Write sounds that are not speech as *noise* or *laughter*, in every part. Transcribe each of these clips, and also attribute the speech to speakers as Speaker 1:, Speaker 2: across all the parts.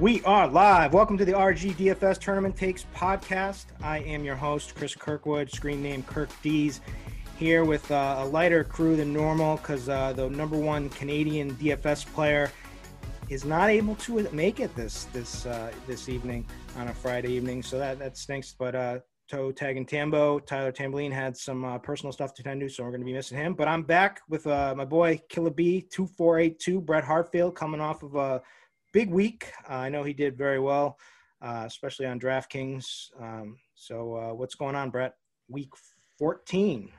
Speaker 1: We are live. Welcome to the RG DFS Tournament Takes podcast. I am your host, Chris Kirkwood, screen name Kirk Dees, here with uh, a lighter crew than normal because uh, the number one Canadian DFS player is not able to make it this this uh, this evening on a Friday evening. So that that stinks. But uh, Toe Tag and Tambo, Tyler Tamboline had some uh, personal stuff to tend to, so we're going to be missing him. But I'm back with uh, my boy Killer B two four eight two Brett Hartfield coming off of a big week. Uh, I know he did very well, uh, especially on DraftKings. Um, so, uh, what's going on, Brett? Week 14.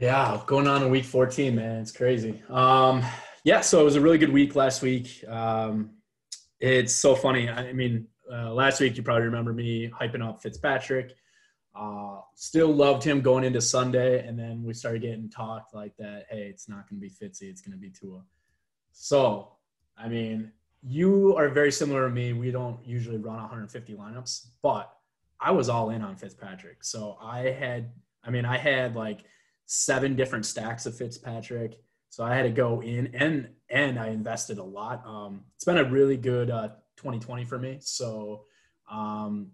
Speaker 2: Yeah, going on in week 14, man. It's crazy. Um, yeah, so it was a really good week last week. Um, it's so funny. I mean, uh, last week you probably remember me hyping up Fitzpatrick. Uh, still loved him going into Sunday, and then we started getting talked like that. Hey, it's not going to be Fitzy, it's going to be Tua. So, I mean, you are very similar to me. We don't usually run 150 lineups, but I was all in on Fitzpatrick. So I had, I mean, I had like seven different stacks of Fitzpatrick. So I had to go in and and I invested a lot. Um, it's been a really good uh, 2020 for me. So, um,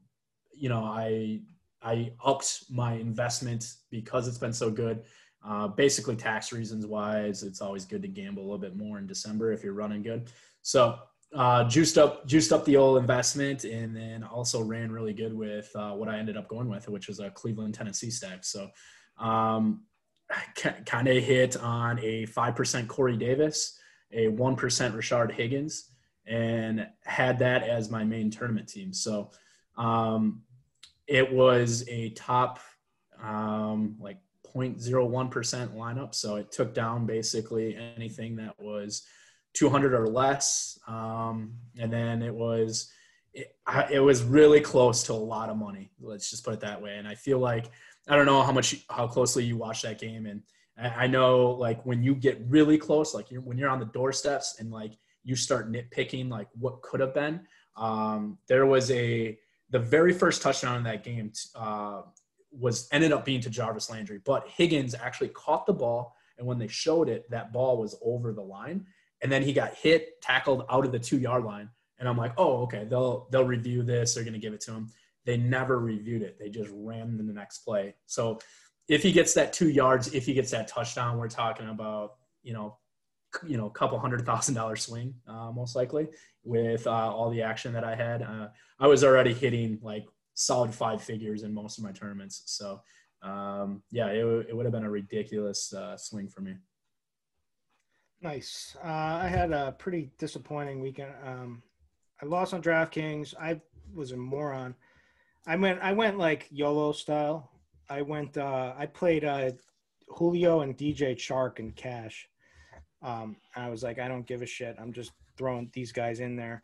Speaker 2: you know, I I upped my investment because it's been so good. Uh, basically, tax reasons wise, it's always good to gamble a little bit more in December if you're running good. So uh, juiced up juiced up the old investment and then also ran really good with uh, what I ended up going with, which was a Cleveland Tennessee stack. So um, kind of hit on a five percent Corey Davis, a one percent Rashard Higgins, and had that as my main tournament team. So um, it was a top um, like 0.01% lineup. So it took down basically anything that was 200 or less. Um, and then it was, it, it was really close to a lot of money. Let's just put it that way. And I feel like, I don't know how much, how closely you watch that game. And I know like when you get really close, like you're, when you're on the doorsteps and like you start nitpicking, like what could have been, um, there was a, the very first touchdown in that game uh, was ended up being to Jarvis Landry, but Higgins actually caught the ball. And when they showed it, that ball was over the line and then he got hit, tackled out of the two yard line. And I'm like, oh, okay, they'll they'll review this. They're going to give it to him. They never reviewed it. They just ran the next play. So if he gets that two yards, if he gets that touchdown, we're talking about you know, you know, a couple hundred thousand dollar swing, uh, most likely with uh, all the action that I had. Uh, I was already hitting like solid five figures in most of my tournaments. So um, yeah, it, it would have been a ridiculous uh, swing for me.
Speaker 1: Nice. Uh, I had a pretty disappointing weekend. Um, I lost on DraftKings. I was a moron. I went. I went like YOLO style. I went. Uh, I played uh, Julio and DJ Chark and Cash. Um, I was like, I don't give a shit. I'm just throwing these guys in there,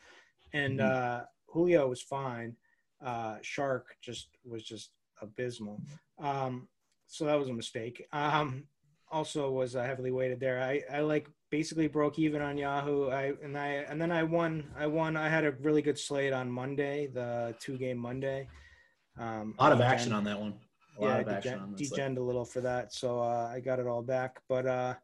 Speaker 1: and mm-hmm. uh, Julio was fine. Uh, Chark just was just abysmal. Um, so that was a mistake. Um, also was uh, heavily weighted there. I, I like basically broke even on Yahoo. I and I and then I won. I won. I had a really good slate on Monday, the two game Monday.
Speaker 2: Um, a lot of action on that one. A lot of action
Speaker 1: degen-
Speaker 2: on this
Speaker 1: degened a little for that, so uh, I got it all back. But uh,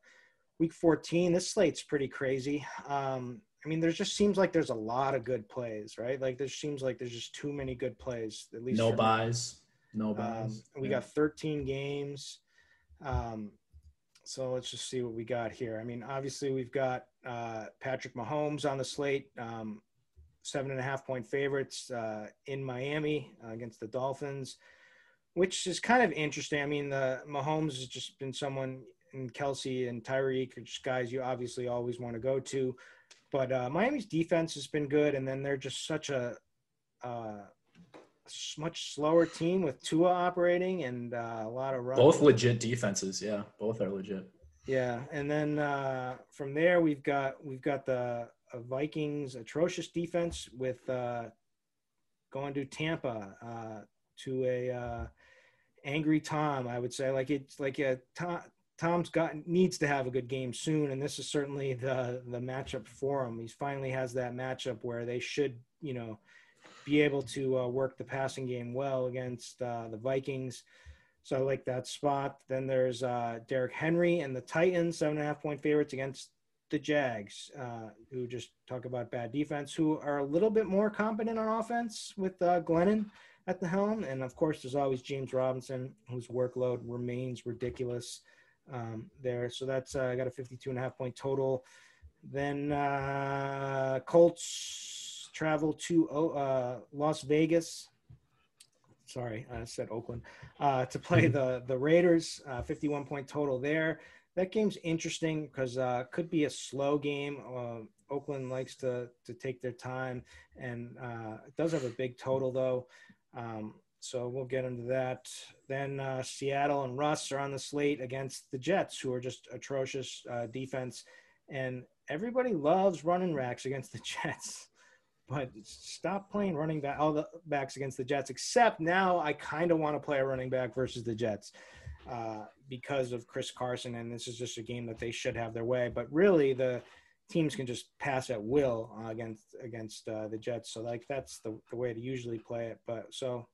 Speaker 1: week 14, this slate's pretty crazy. Um, I mean, there just seems like there's a lot of good plays, right? Like there seems like there's just too many good plays. At least
Speaker 2: No
Speaker 1: for me.
Speaker 2: byes. No
Speaker 1: Um,
Speaker 2: byes.
Speaker 1: we
Speaker 2: Yeah.
Speaker 1: got 13 games. Um, so let's just see what we got here. I mean, obviously we've got uh, Patrick Mahomes on the slate, um, seven and a half point favorites uh, in Miami uh, against the Dolphins, which is kind of interesting. I mean, the Mahomes has just been someone, and Kelce and Tyreek, are just guys you obviously always want to go to. But uh, Miami's defense has been good, and then they're just such a uh, much slower team with Tua operating and uh, a lot of run.
Speaker 2: Both legit defenses. Yeah, both are legit.
Speaker 1: Yeah, and then uh, from there we've got we've got the uh, Vikings atrocious defense with uh, going to Tampa uh, to a uh, angry Tom. I would say like it's like a Tom. Tom's got needs to have a good game soon, and this is certainly the the matchup for him. He finally has that matchup where they should, you know, be able to uh, work the passing game well against uh, the Vikings. So I like that spot. Then there's uh, Derrick Henry and the Titans, seven and a half point favorites against the Jags, uh, who just talk about bad defense, who are a little bit more competent on offense with uh, Glennon at the helm. And of course, there's always James Robinson, whose workload remains ridiculous um, there. So that's uh, got a 52 and a half point total. Then uh, Colts travel to uh, Las Vegas. Sorry, I said Oakland uh, to play the the Raiders. Uh, 51 point total there. That game's interesting because uh, could be a slow game. Uh, Oakland likes to to take their time, and uh, it does have a big total though. Um, so we'll get into that. Then uh, Seattle and Russ are on the slate against the Jets, who are just atrocious uh, defense, and everybody loves running racks against the *laughs* Jets. But stop playing running back all the backs against the Jets. Except now, I kind of want to play a running back versus the Jets uh, because of Chris Carson, and this is just a game that they should have their way. But really, the teams can just pass at will uh, against against uh, the Jets. So like that's the, the way to usually play it. But so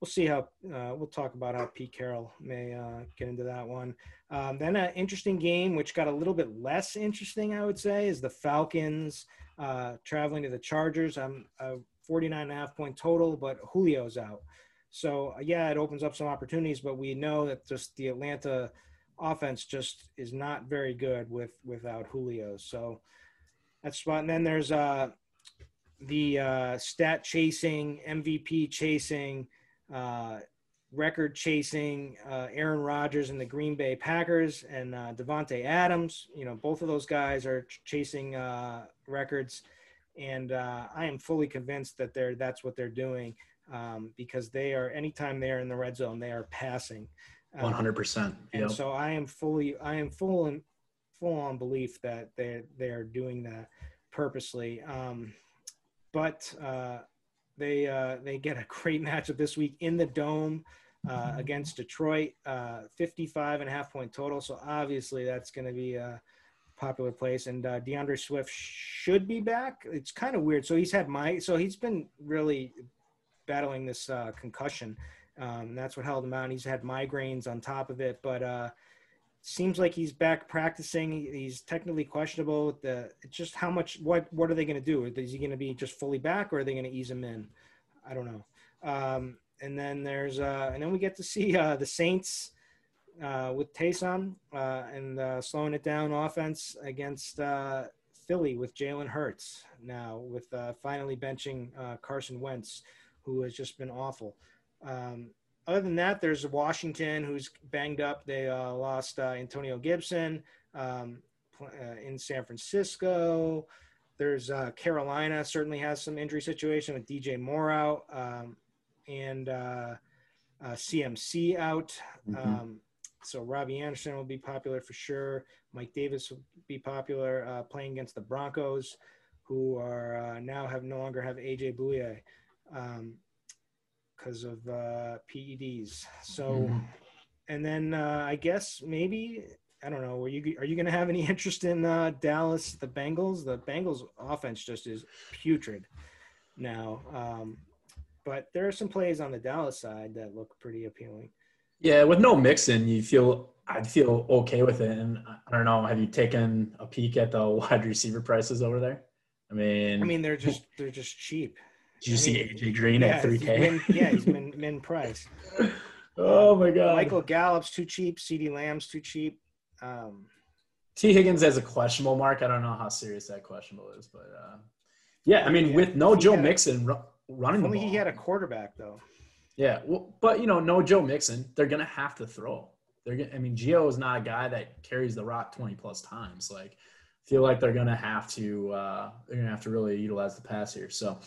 Speaker 1: we'll see how uh, we'll talk about how Pete Carroll may uh, get into that one. Um, then an interesting game, which got a little bit less interesting, I would say, is the Falcons uh, traveling to the Chargers. I'm uh, 49 and a half point total, but Julio's out. So uh, yeah, it opens up some opportunities, but we know that just the Atlanta offense just is not very good with without Julio. So that's spot. And then there's uh, the uh, stat chasing, MVP chasing, uh, record chasing uh, Aaron Rodgers and the Green Bay Packers and uh, Davante Adams. You know, both of those guys are ch- chasing uh, records, and uh, I am fully convinced that they're that's what they're doing um, because they are anytime they are in the red zone, they are passing. Um,
Speaker 2: One hundred percent.
Speaker 1: and so I am fully, I am full and full on belief that they they are doing that purposely. Um, but uh, they uh, they get a great matchup this week in the dome uh, against Detroit, uh, 55 and a half point total. So obviously that's going to be a popular place. And uh, D'Andre Swift should be back. It's kind of weird. So he's had my so he's been really battling this uh, concussion. Um, that's what held him out. He's had migraines on top of it, but uh, seems like he's back practicing. He's technically questionable. The just how much. What what are they going to do? Is he going to be just fully back, or are they going to ease him in? I don't know. Um, and then there's uh, and then we get to see uh, the Saints uh, with Taysom uh, and uh, slowing it down offense against uh, Philly with Jalen Hurts now with uh, finally benching uh, Carson Wentz, who has just been awful. Um, other than that, there's Washington who's banged up. They uh, lost uh, Antonio Gibson um, uh, in San Francisco. There's uh, Carolina certainly has some injury situation with DJ Moore out um, and uh, uh, CMC out.
Speaker 2: Mhm.
Speaker 1: Um, so Robbie Anderson will be popular for sure. Mike Davis will be popular uh, playing against the Broncos, who are uh, now have no longer have AJ Bouye because of uh, PEDs. So,
Speaker 2: Mhm.
Speaker 1: and then uh, I guess maybe I don't know. Are you are you going to have any *laughs* interest in uh, Dallas, the Bengals? The Bengals offense just is putrid now. Um, but there are some plays on the Dallas side that look pretty appealing.
Speaker 2: Yeah, with no Mixon, you feel I'd feel okay with it. And I don't know, have you taken a peek at the *laughs* wide receiver prices over there? I mean,
Speaker 1: I mean they're just they're just cheap.
Speaker 2: Did you
Speaker 1: I
Speaker 2: see
Speaker 1: mean,
Speaker 2: AJ Green
Speaker 1: yeah,
Speaker 2: at 3K?
Speaker 1: min- yeah, he's min, *laughs* min price.
Speaker 2: oh my god.
Speaker 1: Michael Gallup's too cheap. CeeDee Lamb's too cheap. Um,
Speaker 2: Tee Higgins has a questionable mark. I don't know how serious that questionable is, but uh, yeah, I mean,
Speaker 1: Yeah,
Speaker 2: with no Joe
Speaker 1: had a-
Speaker 2: Mixon ru- running
Speaker 1: if
Speaker 2: the
Speaker 1: only
Speaker 2: ball,
Speaker 1: he had a quarterback though.
Speaker 2: yeah. Well, but you know, no Joe Mixon, they're gonna have to throw. They're gonna, I mean, Gio is not a guy that carries the rock twenty plus times. Like, feel like they're gonna have to uh, they're gonna have to really utilize the pass here. So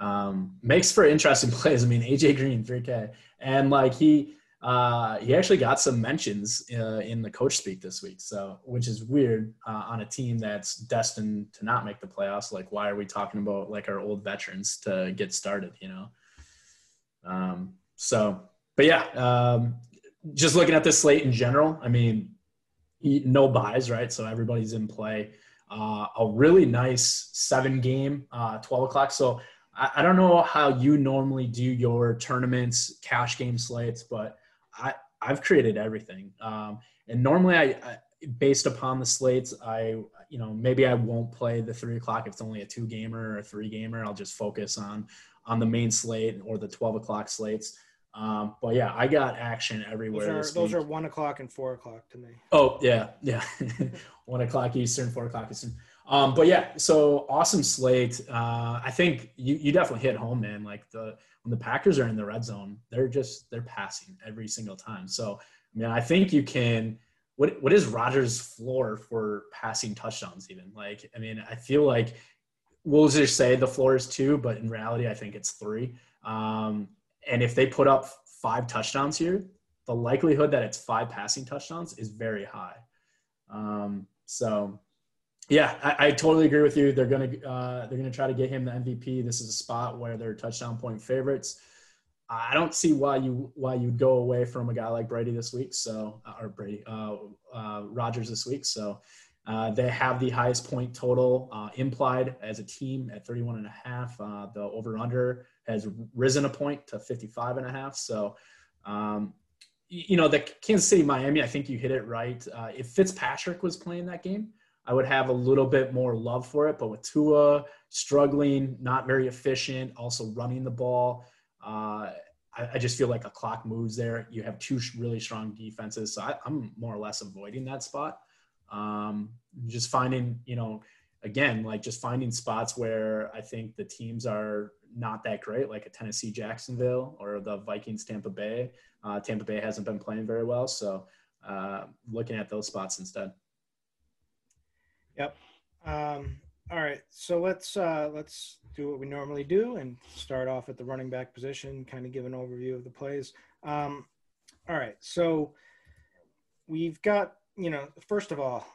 Speaker 2: um, makes for interesting *laughs* plays. I mean, AJ Green, three K, and like he uh, he actually got some mentions uh, in the coach speak this week. So which is weird uh, on a team that's destined to not make the playoffs. Like, why are we talking about like our old veterans to get started? You know. Um, so, but yeah, um, just looking at this slate in general, I mean, no byes, right? So everybody's in play. Uh, a really nice seven game, uh, 12 o'clock. So I, I don't know how you normally do your tournaments, cash game slates, but I, I've created everything. Um, and normally I, I, based upon the slates, I, you know, maybe I won't play the three o'clock if it's only a two gamer or a three gamer. I'll just focus on, on the main slate or the 12 o'clock slates. Um, but yeah, I got action everywhere.
Speaker 1: Those are those are one o'clock and four o'clock to me.
Speaker 2: Oh yeah, yeah. *laughs* One o'clock Eastern, four o'clock Eastern. Um, but yeah, so awesome slate. Uh, I think you you definitely hit home, man. Like the when the Packers are in the red zone, they're just they're passing every single time. So I mean, I think you can. What what is Rodgers' floor for passing touchdowns? Even like I mean, I feel like we'll just say the floor is two, but in reality, I think it's three. Um, and if they put up five touchdowns here, the likelihood that it's five passing touchdowns is very high. Um, so, yeah, I, I, totally agree with you. They're gonna uh, they're gonna try to get him the MVP. This is a spot where they're touchdown point favorites. I don't see why you why you'd go away from a guy like Brady this week. So or Brady uh, uh, Rodgers this week. So. Uh, they have the highest point total uh, implied as a team at 31 and a half. Uh, the over under has risen a point to 55 and a half. So, um, you know, the Kansas City Miami, I think you hit it right. Uh, if Fitzpatrick was playing that game, I would have a little bit more love for it. But with Tua struggling, not very efficient, also running the ball, uh, I, I, just feel like a clock moves there. You have two really strong defenses. So I, I'm more or less avoiding that spot. Um, just finding, you know, again, like just finding spots where I think the teams are not that great, like a Tennessee Jacksonville or the Vikings Tampa Bay. Uh, Tampa Bay hasn't been playing very well, so uh, looking at those spots instead.
Speaker 1: Yep. Um, all right, so let's uh, let's do what we normally do and start off at the running back position, kind of give an overview of the plays. Um, all right, so we've got you know, first of all,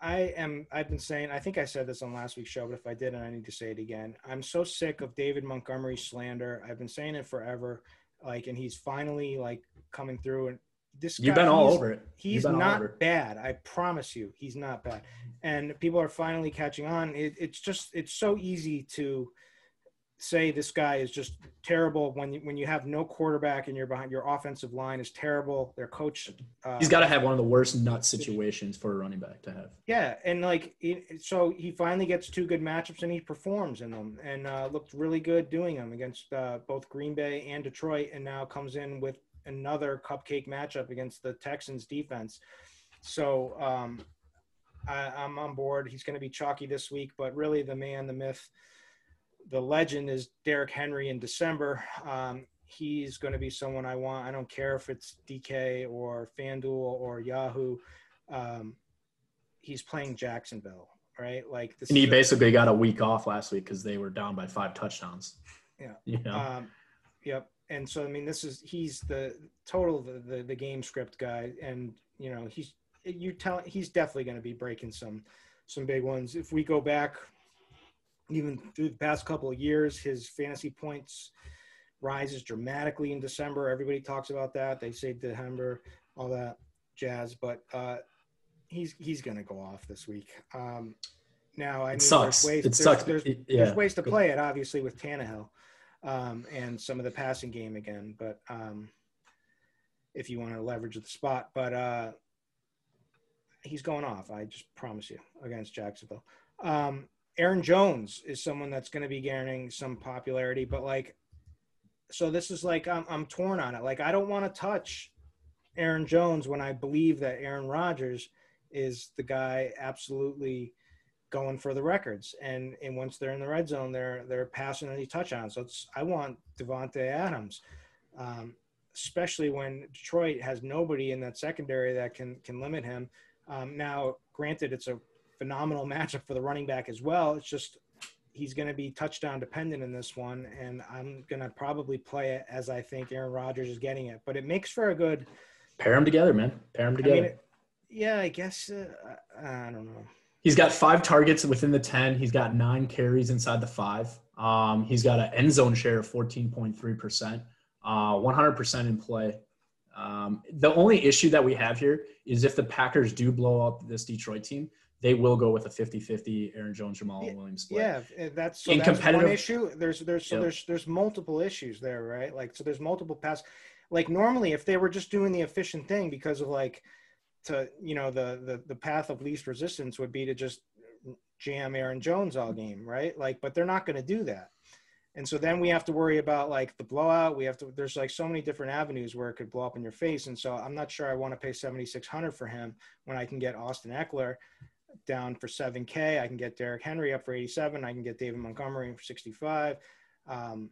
Speaker 1: I am. I've been saying. I think I said this on last week's show, but if I didn't, I need to say it again. I'm so sick of David Montgomery slander. I've been saying it forever. Like, and he's finally like coming through. And this
Speaker 2: you've been all over it.
Speaker 1: He's
Speaker 2: You've been all over
Speaker 1: not bad. I promise you, he's not bad. And people are finally catching on. It, it's just it's so easy to say this guy is just terrible when you, when you have no quarterback and you're behind your offensive line is terrible. Their coach. Uh,
Speaker 2: He's got to have one of the worst nut situations for a running back to have.
Speaker 1: yeah, and like so, he finally gets two good matchups and he performs in them, and uh, looked really good doing them against uh, both Green Bay and Detroit, and now comes in with another cupcake matchup against the Texans defense. So um, I, I'm on board. He's going to be chalky this week, but really the man, the myth, the legend is Derrick Henry in December. Um, he's going to be someone I want. I don't care if it's DK or FanDuel or Yahoo. Um, he's playing Jacksonville, right? Like this.
Speaker 2: And he basically got a week off last week because they were down by five touchdowns.
Speaker 1: Yeah. *laughs*
Speaker 2: You know?
Speaker 1: Um, yep. And so I mean, this is he's the total the, the the game script guy, and you know he's you tell he's definitely going to be breaking some some big ones. If we go back even through the past couple of years, his fantasy points rises dramatically in December. Everybody talks about that. They say December, all that jazz, but uh, he's he's going to go off this week. Um, now I
Speaker 2: It
Speaker 1: mean,
Speaker 2: sucks.
Speaker 1: There's ways,
Speaker 2: It
Speaker 1: there's,
Speaker 2: sucks.
Speaker 1: There's,
Speaker 2: It-
Speaker 1: there's
Speaker 2: yeah.
Speaker 1: ways to play it, obviously, with Tannehill um, and some of the passing game again. But um, if you want to leverage the spot. But uh, he's going off. I just promise you against Jacksonville. Um, Aaron Jones is someone that's going to be gaining some popularity, but like, so this is like I'm I'm torn on it. Like I don't want to touch Aaron Jones when I believe that Aaron Rodgers is the guy absolutely going for the records. And and once they're in the red zone, they're they're passing any touchdowns. So it's I want Davante Adams. Um, especially when Detroit has nobody in that secondary that can can limit him. Um, now, granted, it's a phenomenal *laughs* matchup for the running back as well. It's just he's going to be touchdown dependent in this one, and I'm going to probably play it as I think Aaron Rodgers is getting it. But it makes for a good
Speaker 2: pair them together, man. Pair them together. I mean,
Speaker 1: yeah, I guess uh, I don't know.
Speaker 2: He's got five targets within the ten. He's got nine carries inside the five. Um, he's got an end zone share of fourteen point three percent. Uh, one hundred percent in play. Um, the only issue that we have here is if the Packers do blow up this Detroit team, they will go with a 50-50 Aaron Jones Jamal
Speaker 1: yeah,
Speaker 2: Williams split.
Speaker 1: Yeah, that's so in that's competitive one issue. There's there's so yep. there's there's multiple issues there, right? Like so there's multiple pass. Like normally, if they were just doing the efficient thing because of like to you know the the the path of least resistance would be to just jam Aaron Jones all game, right? Like, but they're not going to do that. And so then we have to worry about like the blowout. We have to, there's like so many different avenues where it could blow up in your face. And so I'm not sure I want to pay 7,600 for him when I can get Austin Ekeler down for 7K. I can get Derrick Henry up for 87. I can get David Montgomery for 65. Um,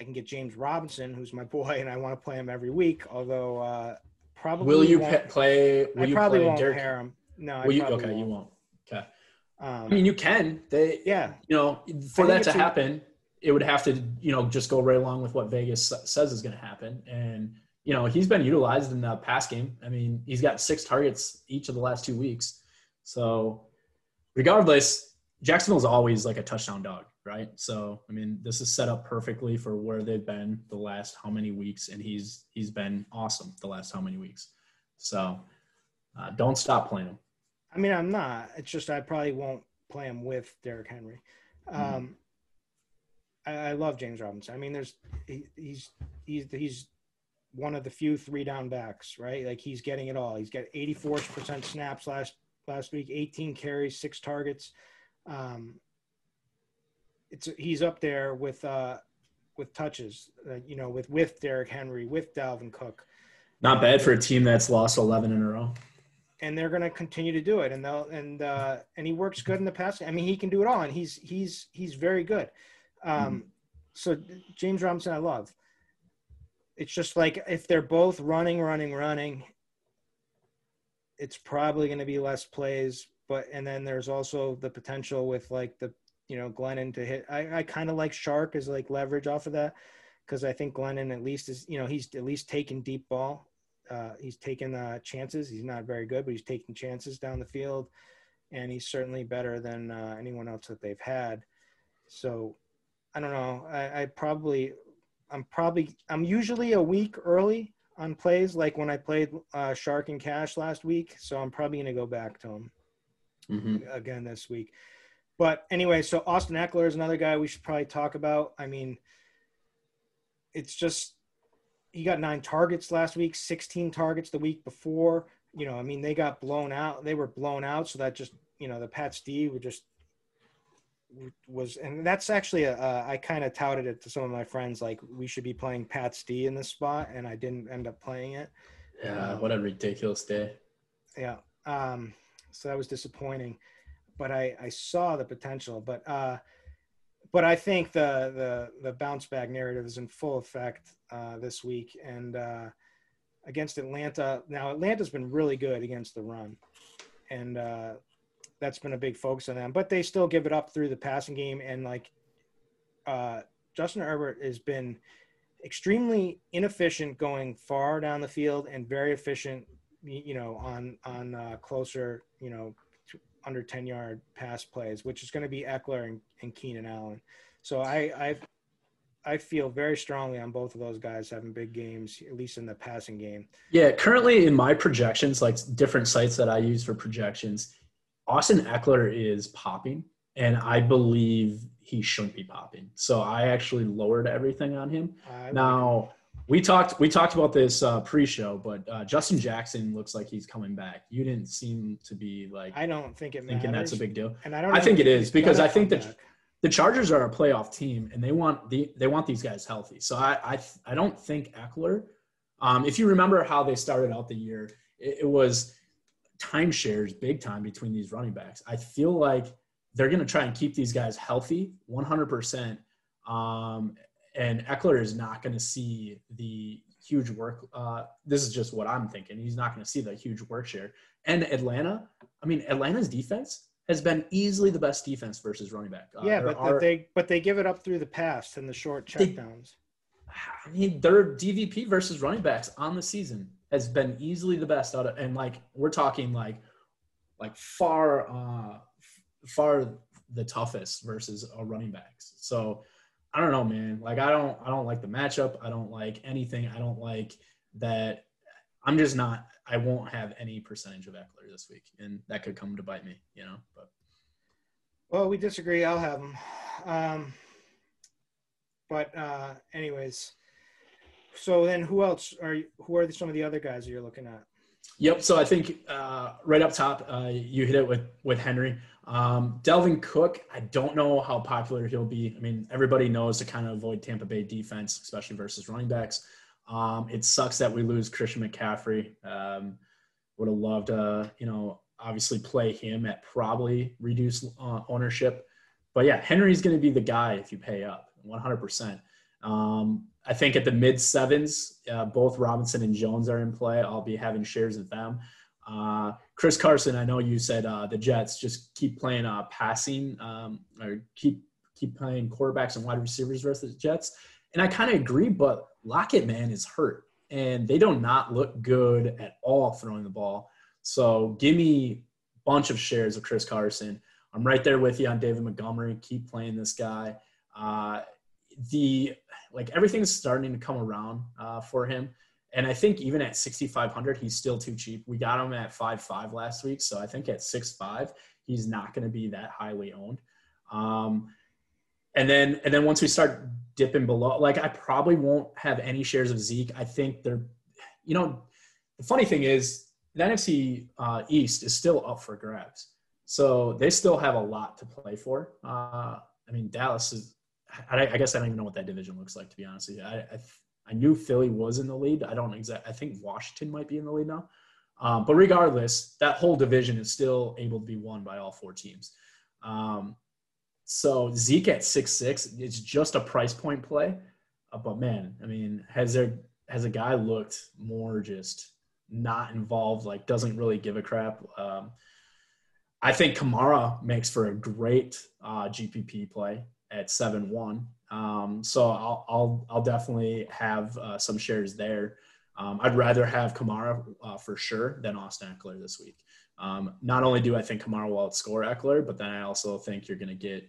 Speaker 1: I can get James Robinson, who's my *laughs* boy, and I want to play him every week. Although uh, probably
Speaker 2: will you play? Will
Speaker 1: I probably
Speaker 2: play
Speaker 1: won't
Speaker 2: Derrick?
Speaker 1: pair him. No,
Speaker 2: will
Speaker 1: you,
Speaker 2: okay,
Speaker 1: won't.
Speaker 2: you won't. Okay. Um, I mean, you can. They,
Speaker 1: yeah.
Speaker 2: You know, for that to happen, it would have to, you know, just go right along with what Vegas says is going to happen. And you know, he's been utilized in the pass game. I mean, he's got six targets each of the last two weeks. So, regardless, Jacksonville's always like a touchdown dog, right? So, I mean, this is set up perfectly for where they've been the last how many weeks, and he's he's been awesome the last how many weeks. So, uh, don't stop playing him.
Speaker 1: I mean, I'm not. It's just I probably won't play him with Derrick Henry. Mm-hmm. Um, mm-hmm. I, I, love James Robinson. I mean, there's he, he's he's he's one of the few three down backs, right? Like he's getting it all. He's got 84% snaps last last week, 18 carries, six targets. Um, it's he's up there with uh, with touches, uh, you know, with with Derrick Henry, with Dalvin Cook.
Speaker 2: Not bad for a team that's lost 11 in a row.
Speaker 1: And they're going to continue to do it, and they'll and uh, and he works good in the pass. I mean, he can do it all, and he's he's he's very good. Um, mm-hmm. So James Robinson, I love. It's just like if they're both running, running, running, it's probably going to be less plays. But and then there's also the potential with like the you know Glennon to hit. I, I kind of like Chark as like leverage off of that because I think Glennon at least is you know he's at least taking deep ball. Uh, he's taking uh, chances. He's not very good, but he's taking chances down the field, and he's certainly better than uh, anyone else that they've had. So I don't know. I, I probably I'm probably I'm usually a week early on plays, like when I played uh, Chark and Cash last week. So I'm probably going to go back to him mm-hmm. again this week. But anyway, so Austin Ekeler is another guy we should probably talk about. I mean, it's just he got nine targets last week, 16 targets the week before. You know, I mean, they got blown out. They were blown out, so that just you know the Pats D would just was and that's actually a, uh, I kind of touted it to some of my friends like we should be playing Pat's D in this spot and I didn't end up playing it.
Speaker 2: Yeah, um, what a ridiculous day.
Speaker 1: Yeah. Um so that was disappointing. But I I saw the potential but uh but I think the the the bounce back narrative is in full effect uh this week and uh against Atlanta. Now Atlanta's been really good against the run. And uh that's been a big focus on them. But they still give it up through the passing game, and like uh, Justin Herbert has been extremely inefficient going far down the field and very efficient, you know, on on uh, closer, you know, under ten yard pass plays, which is going to be Ekeler and, and Keenan Allen. So I I I feel very strongly on both of those guys having big games, at least in the passing game.
Speaker 2: Yeah, currently in my projections, like different sites that I use for projections, Austin Ekeler is popping, and I believe he shouldn't be popping. So I actually lowered everything on him. Now, We talked we talked about this uh, pre-show, but uh, Justin Jackson looks like he's coming back. You didn't seem to be like
Speaker 1: I don't think it
Speaker 2: thinking
Speaker 1: matters.
Speaker 2: that's a big deal.
Speaker 1: and I don't.
Speaker 2: I think it is because I think that the Chargers are a playoff team and they want the they want these guys healthy. So I I, I don't think Ekeler. Um, if you remember how they started out the year, it, it was timeshares big time between these running backs. I feel like they're going to try and keep these guys healthy 100%. Um, and Ekeler is not going to see the huge work. Uh, this is just what I'm thinking. He's not going to see the huge work share. And Atlanta, I mean, Atlanta's defense has been easily the best defense versus running back. Uh,
Speaker 1: yeah, but
Speaker 2: are-
Speaker 1: they but they give it up through the pass and the short checkdowns. *sighs*
Speaker 2: I mean, their DVP versus running backs on the season has been easily the best out of, and like we're talking like, like far, uh, far the toughest versus a running backs. So I don't know, man. Like I don't, I don't like the matchup. I don't like anything. I don't like that. I'm just not. I won't have any percentage of Ekeler this week, and that could come to bite me, you know. But
Speaker 1: Well, we disagree. I'll have them. Um, but uh, anyways, so then who else are you, who are some of the other guys that you're looking at?
Speaker 2: Yep. So I think uh, right up top, uh, you hit it with with Henry. Um, Dalvin Cook. I don't know how popular he'll be. I mean, everybody knows to kind of avoid Tampa Bay defense, especially versus running backs. Um, it sucks that we lose Christian McCaffrey. Um, would have loved to, you know, obviously play him at probably reduced uh, ownership. But yeah, Henry's going to be the guy if you pay up 100%. Um, I think at the mid sevens, uh, both Robinson and Jones are in play. I'll be having shares of them. Uh, Chris Carson, I know you said uh, the Jets just keep playing uh, passing um, or keep keep playing quarterbacks and wide receivers versus the Jets, and I kind of agree. But Lockett, man, is hurt, and they do not look good at all throwing the ball. So give me a bunch of shares of Chris Carson. I'm right there with you on David Montgomery. Keep playing this guy. Uh, the like everything's starting to come around uh, for him. And I think even at 6,500, he's still too cheap. We got him at 5.5 last week. So I think at 6.5, he's not going to be that highly owned. Um, and then, and then once we start dipping below, like I probably won't have any shares of Zeke. I think they're, you know, the funny thing is the NFC uh, East is still up for grabs. So they still have a lot to play for. Uh, I mean, Dallas is, I, I guess I don't even know what that division looks like, to be honest. I, I, I knew Philly was in the lead. I don't exact. I think Washington might be in the lead now. Um, but regardless, that whole division is still able to be won by all four teams. Um, so Zeke at six six, it's just a price point play. Uh, but man, I mean, has there has a guy looked more just not involved, like doesn't really give a crap? Um, I think Kamara makes for a great uh, GPP play at seven one. Um, so I'll, I'll I'll definitely have uh, some shares there. Um, I'd rather have Kamara uh, for sure than Austin Ekeler this week. Um, not only do I think Kamara will outscore Ekeler, but then I also think you're going to get,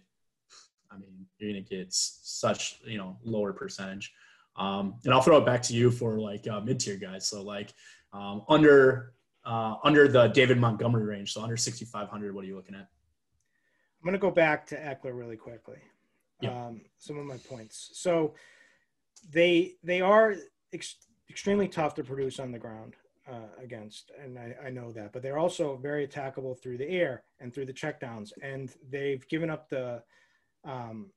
Speaker 2: I mean, you're going to get such you know lower percentage. Um, and I'll throw it back to you for like uh, mid tier guys. So like um, under uh, under the David Montgomery range, so under 6,500. What are you looking at?
Speaker 1: I'm going to go back to Ekeler really quickly.
Speaker 2: Yeah.
Speaker 1: Um, some of my points. So they they are ex- extremely tough to produce on the ground uh, against, and I, I know that. But they're also very attackable through the air and through the checkdowns. And they've given up the um,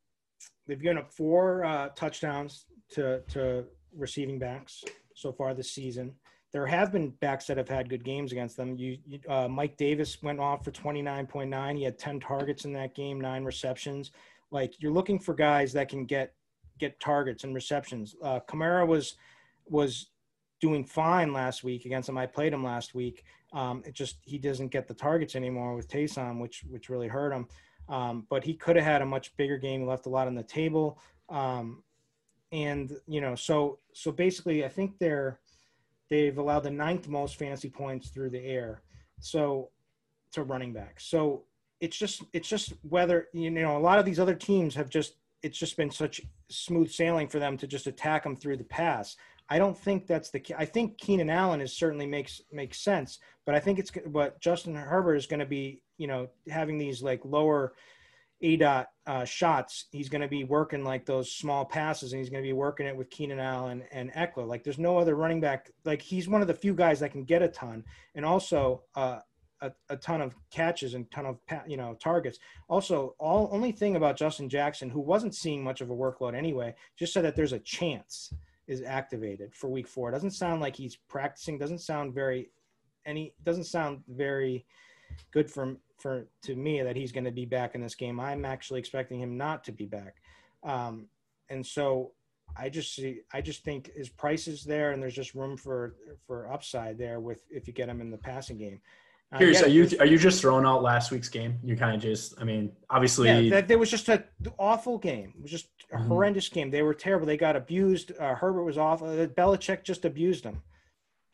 Speaker 1: they've given up four uh, touchdowns to to receiving backs so far this season. There have been backs that have had good games against them. You, you uh, Mike Davis went off for 29.9. He had 10 targets in that game, nine receptions. Like you're looking for guys that can get get targets and receptions. Uh, Kamara was was doing fine last week against him. I played him last week. Um, it just he doesn't get the targets anymore with Taysom, which which really hurt him. Um, but he could have had a much bigger game. He left a lot on the table. Um, and you know, so so basically, I think they're they've allowed the ninth most fantasy points through the air. So to running back. So it's just it's just whether you know a lot of these other teams have just it's just been such smooth sailing for them to just attack them through the pass. I don't think that's the. I think Keenan Allen is certainly makes makes sense, but I think it's what Justin Herbert is going to be. You know, having these like lower. aDOT uh, shots, he's going to be working like those small passes, and he's going to be working it with Keenan Allen and Ekeler. Like there's no other running back. Like he's one of the few guys that can get a ton, and also uh, a, a ton of catches and ton of you know targets. Also, all only thing about Justin Jackson, who wasn't seeing much of a workload anyway, just said that there's a chance is activated for Week Four. It doesn't sound like he's practicing. Doesn't sound very any. Doesn't sound very good for for to me that he's going to be back in this game. I'm actually expecting him not to be back, um, and so I just see. I just think his price is there, and there's just room for for upside there with if you get him in the passing game.
Speaker 2: Curious, are you are you just throwing out last week's game? You kind of just, I mean, obviously,
Speaker 1: yeah, that, there was just an awful game. It was just a mm-hmm. horrendous game. They were terrible. They got abused. Uh, Herbert was awful. Uh, Belichick just abused them.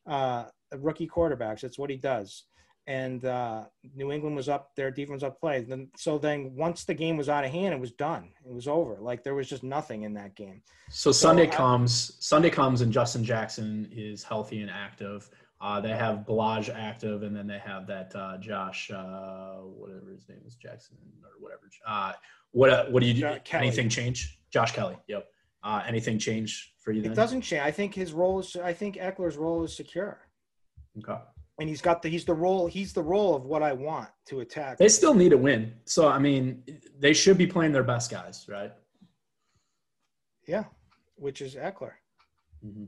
Speaker 1: Uh, rookie quarterbacks. That's what he does. And uh, New England was up. Their defense up play. Then so then once the game was out of hand, it was done. It was over. Like there was just nothing in that game.
Speaker 2: So, so Sunday I, comes. Sunday comes, and Justin Jackson is healthy and active uh, they have Ballage active, and then they have that uh, Josh, uh, whatever his name is, Jackson or whatever. Uh, what what do you do? Anything change? Josh Kelley. Yep. Uh, anything change for you? Then?
Speaker 1: It doesn't change. I think his role is. I think Ekeler's role is secure.
Speaker 2: Okay.
Speaker 1: And he's got the he's the role he's the role of what I want to attack.
Speaker 2: They still need a win, so I mean they should be playing their best guys, right?
Speaker 1: Yeah, which is Ekeler. Mm-hmm.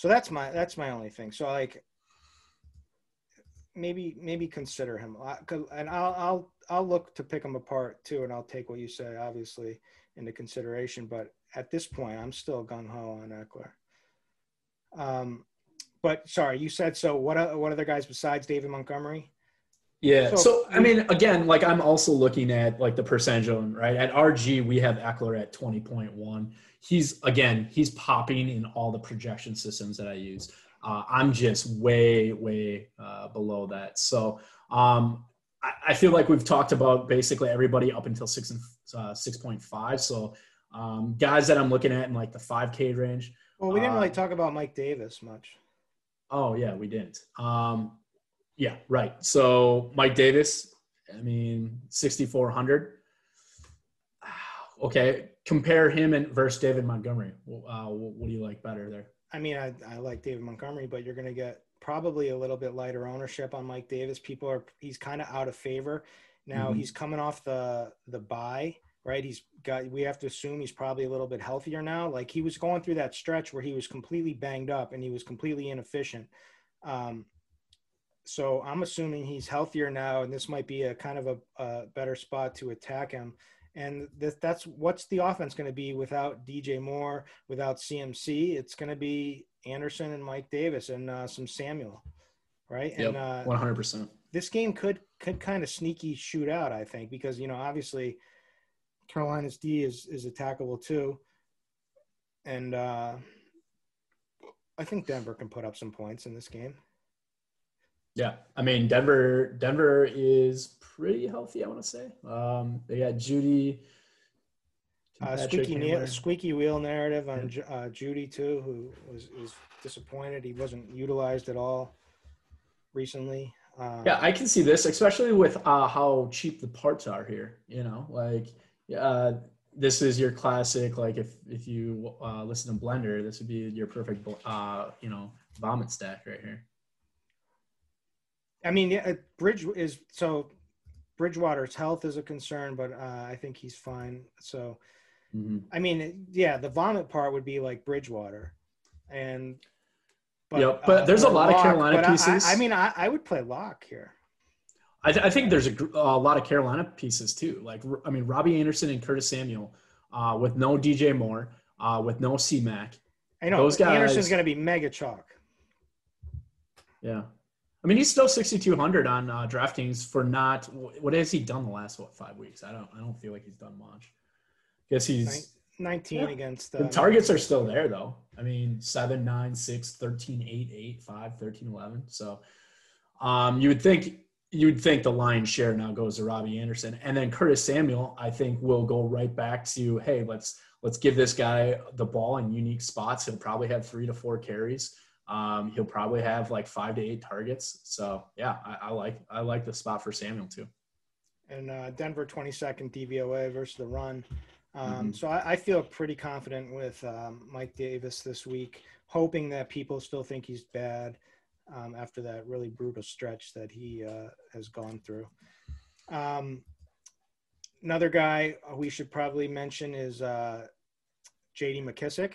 Speaker 1: So that's my that's my only thing. So like maybe maybe consider him, and I'll I'll I'll look to pick him apart too, and I'll take what you say obviously into consideration. But at this point, I'm still gung ho on Ekeler. Um, but sorry, you said so. What what other guys besides David Montgomery?
Speaker 2: Yeah. So, so, I mean, again, like I'm also looking at like the percentage on right at RG, we have Ekeler at 20.1 he's again he's popping in all the projection systems that I use. Uh, I'm just way way uh, below that. So um, I, I, feel like we've talked about basically everybody up until six and uh, six point five. So um, guys that I'm looking at in like the five K range.
Speaker 1: Well, we didn't really uh, talk about Mike Davis much.
Speaker 2: Oh yeah, we didn't. Um, yeah, right. So Mike Davis, I mean, 6,400 okay, compare him and versus David Montgomery. Uh, what do you like better there?
Speaker 1: I mean, I, I like David Montgomery, but you're going to get probably a little bit lighter ownership on Mike Davis. People are he's kind of out of favor now. Mm-hmm. He's coming off the the bye, right? He's got. We have to assume he's probably a little bit healthier now. Like he was going through that stretch where he was completely banged up and he was completely inefficient. Um, so I'm assuming he's healthier now, and this might be a kind of a, a better spot to attack him. And that's what's the offense going to be without DJ Moore, without CMC? It's going to be Anderson and Mike Davis and uh, some Samuel, right?
Speaker 2: Yep, and one hundred percent.
Speaker 1: This game could could kind of sneaky shoot out, I think, because you know obviously Carolina's D is is attackable too, and uh, I think Denver can put up some points in this game.
Speaker 2: Yeah, I mean Denver. Denver is pretty healthy. I want to say. Um, they got Jeudy.
Speaker 1: Uh, squeaky, squeaky wheel narrative on uh, Jeudy too, who was is disappointed. He wasn't utilized at all recently.
Speaker 2: Um, yeah, I can see this, especially with uh, how cheap the parts are here. You know, like uh, this is your classic. Like if if you uh, listen to Blender, this would be your perfect, uh, you know, vomit stack right here.
Speaker 1: I mean, yeah, Bridge is so Bridgewater's health is a concern, but uh, I think he's fine. So, mm-hmm. I mean, yeah, the vomit part would be like Bridgewater, and
Speaker 2: but, yeah, but uh, there's a lot of Carolina pieces.
Speaker 1: I, I mean, I, I, would play lock here.
Speaker 2: I, th- I think there's a, a, lot of Carolina pieces too. Like, I mean, Robbie Anderson and Curtis Samuel, uh, with no DJ Moore, uh, with no C Mac.
Speaker 1: I know those guys. Anderson's going to be mega chalk.
Speaker 2: Yeah, I mean, he's still 6,200 on uh, DraftKings for not what has he done the last what five weeks? I don't I don't feel like he's done much. Guess he's
Speaker 1: 19 yeah. against
Speaker 2: uh, the targets are still there though. I mean, 7, 9, 6, 13, 8, 8, 5, 13, 11. So um, you would think you would think the lion's share now goes to Robbie Anderson, and then Curtis Samuel. I think will go right back to hey, let's let's give this guy the ball in unique spots. He'll probably have three to four carries. Um, he'll probably have like five to eight targets. So yeah, I, I, like I like the spot for Samuel too.
Speaker 1: and uh, Denver 22nd DVOA versus the run. Um,
Speaker 2: Mm-hmm.
Speaker 1: So I, I feel pretty confident with um, Mike Davis this week, hoping that people still think he's bad um, after that really brutal stretch that he uh, has gone through. Um, another guy we should probably mention is uh, J.D. McKissic.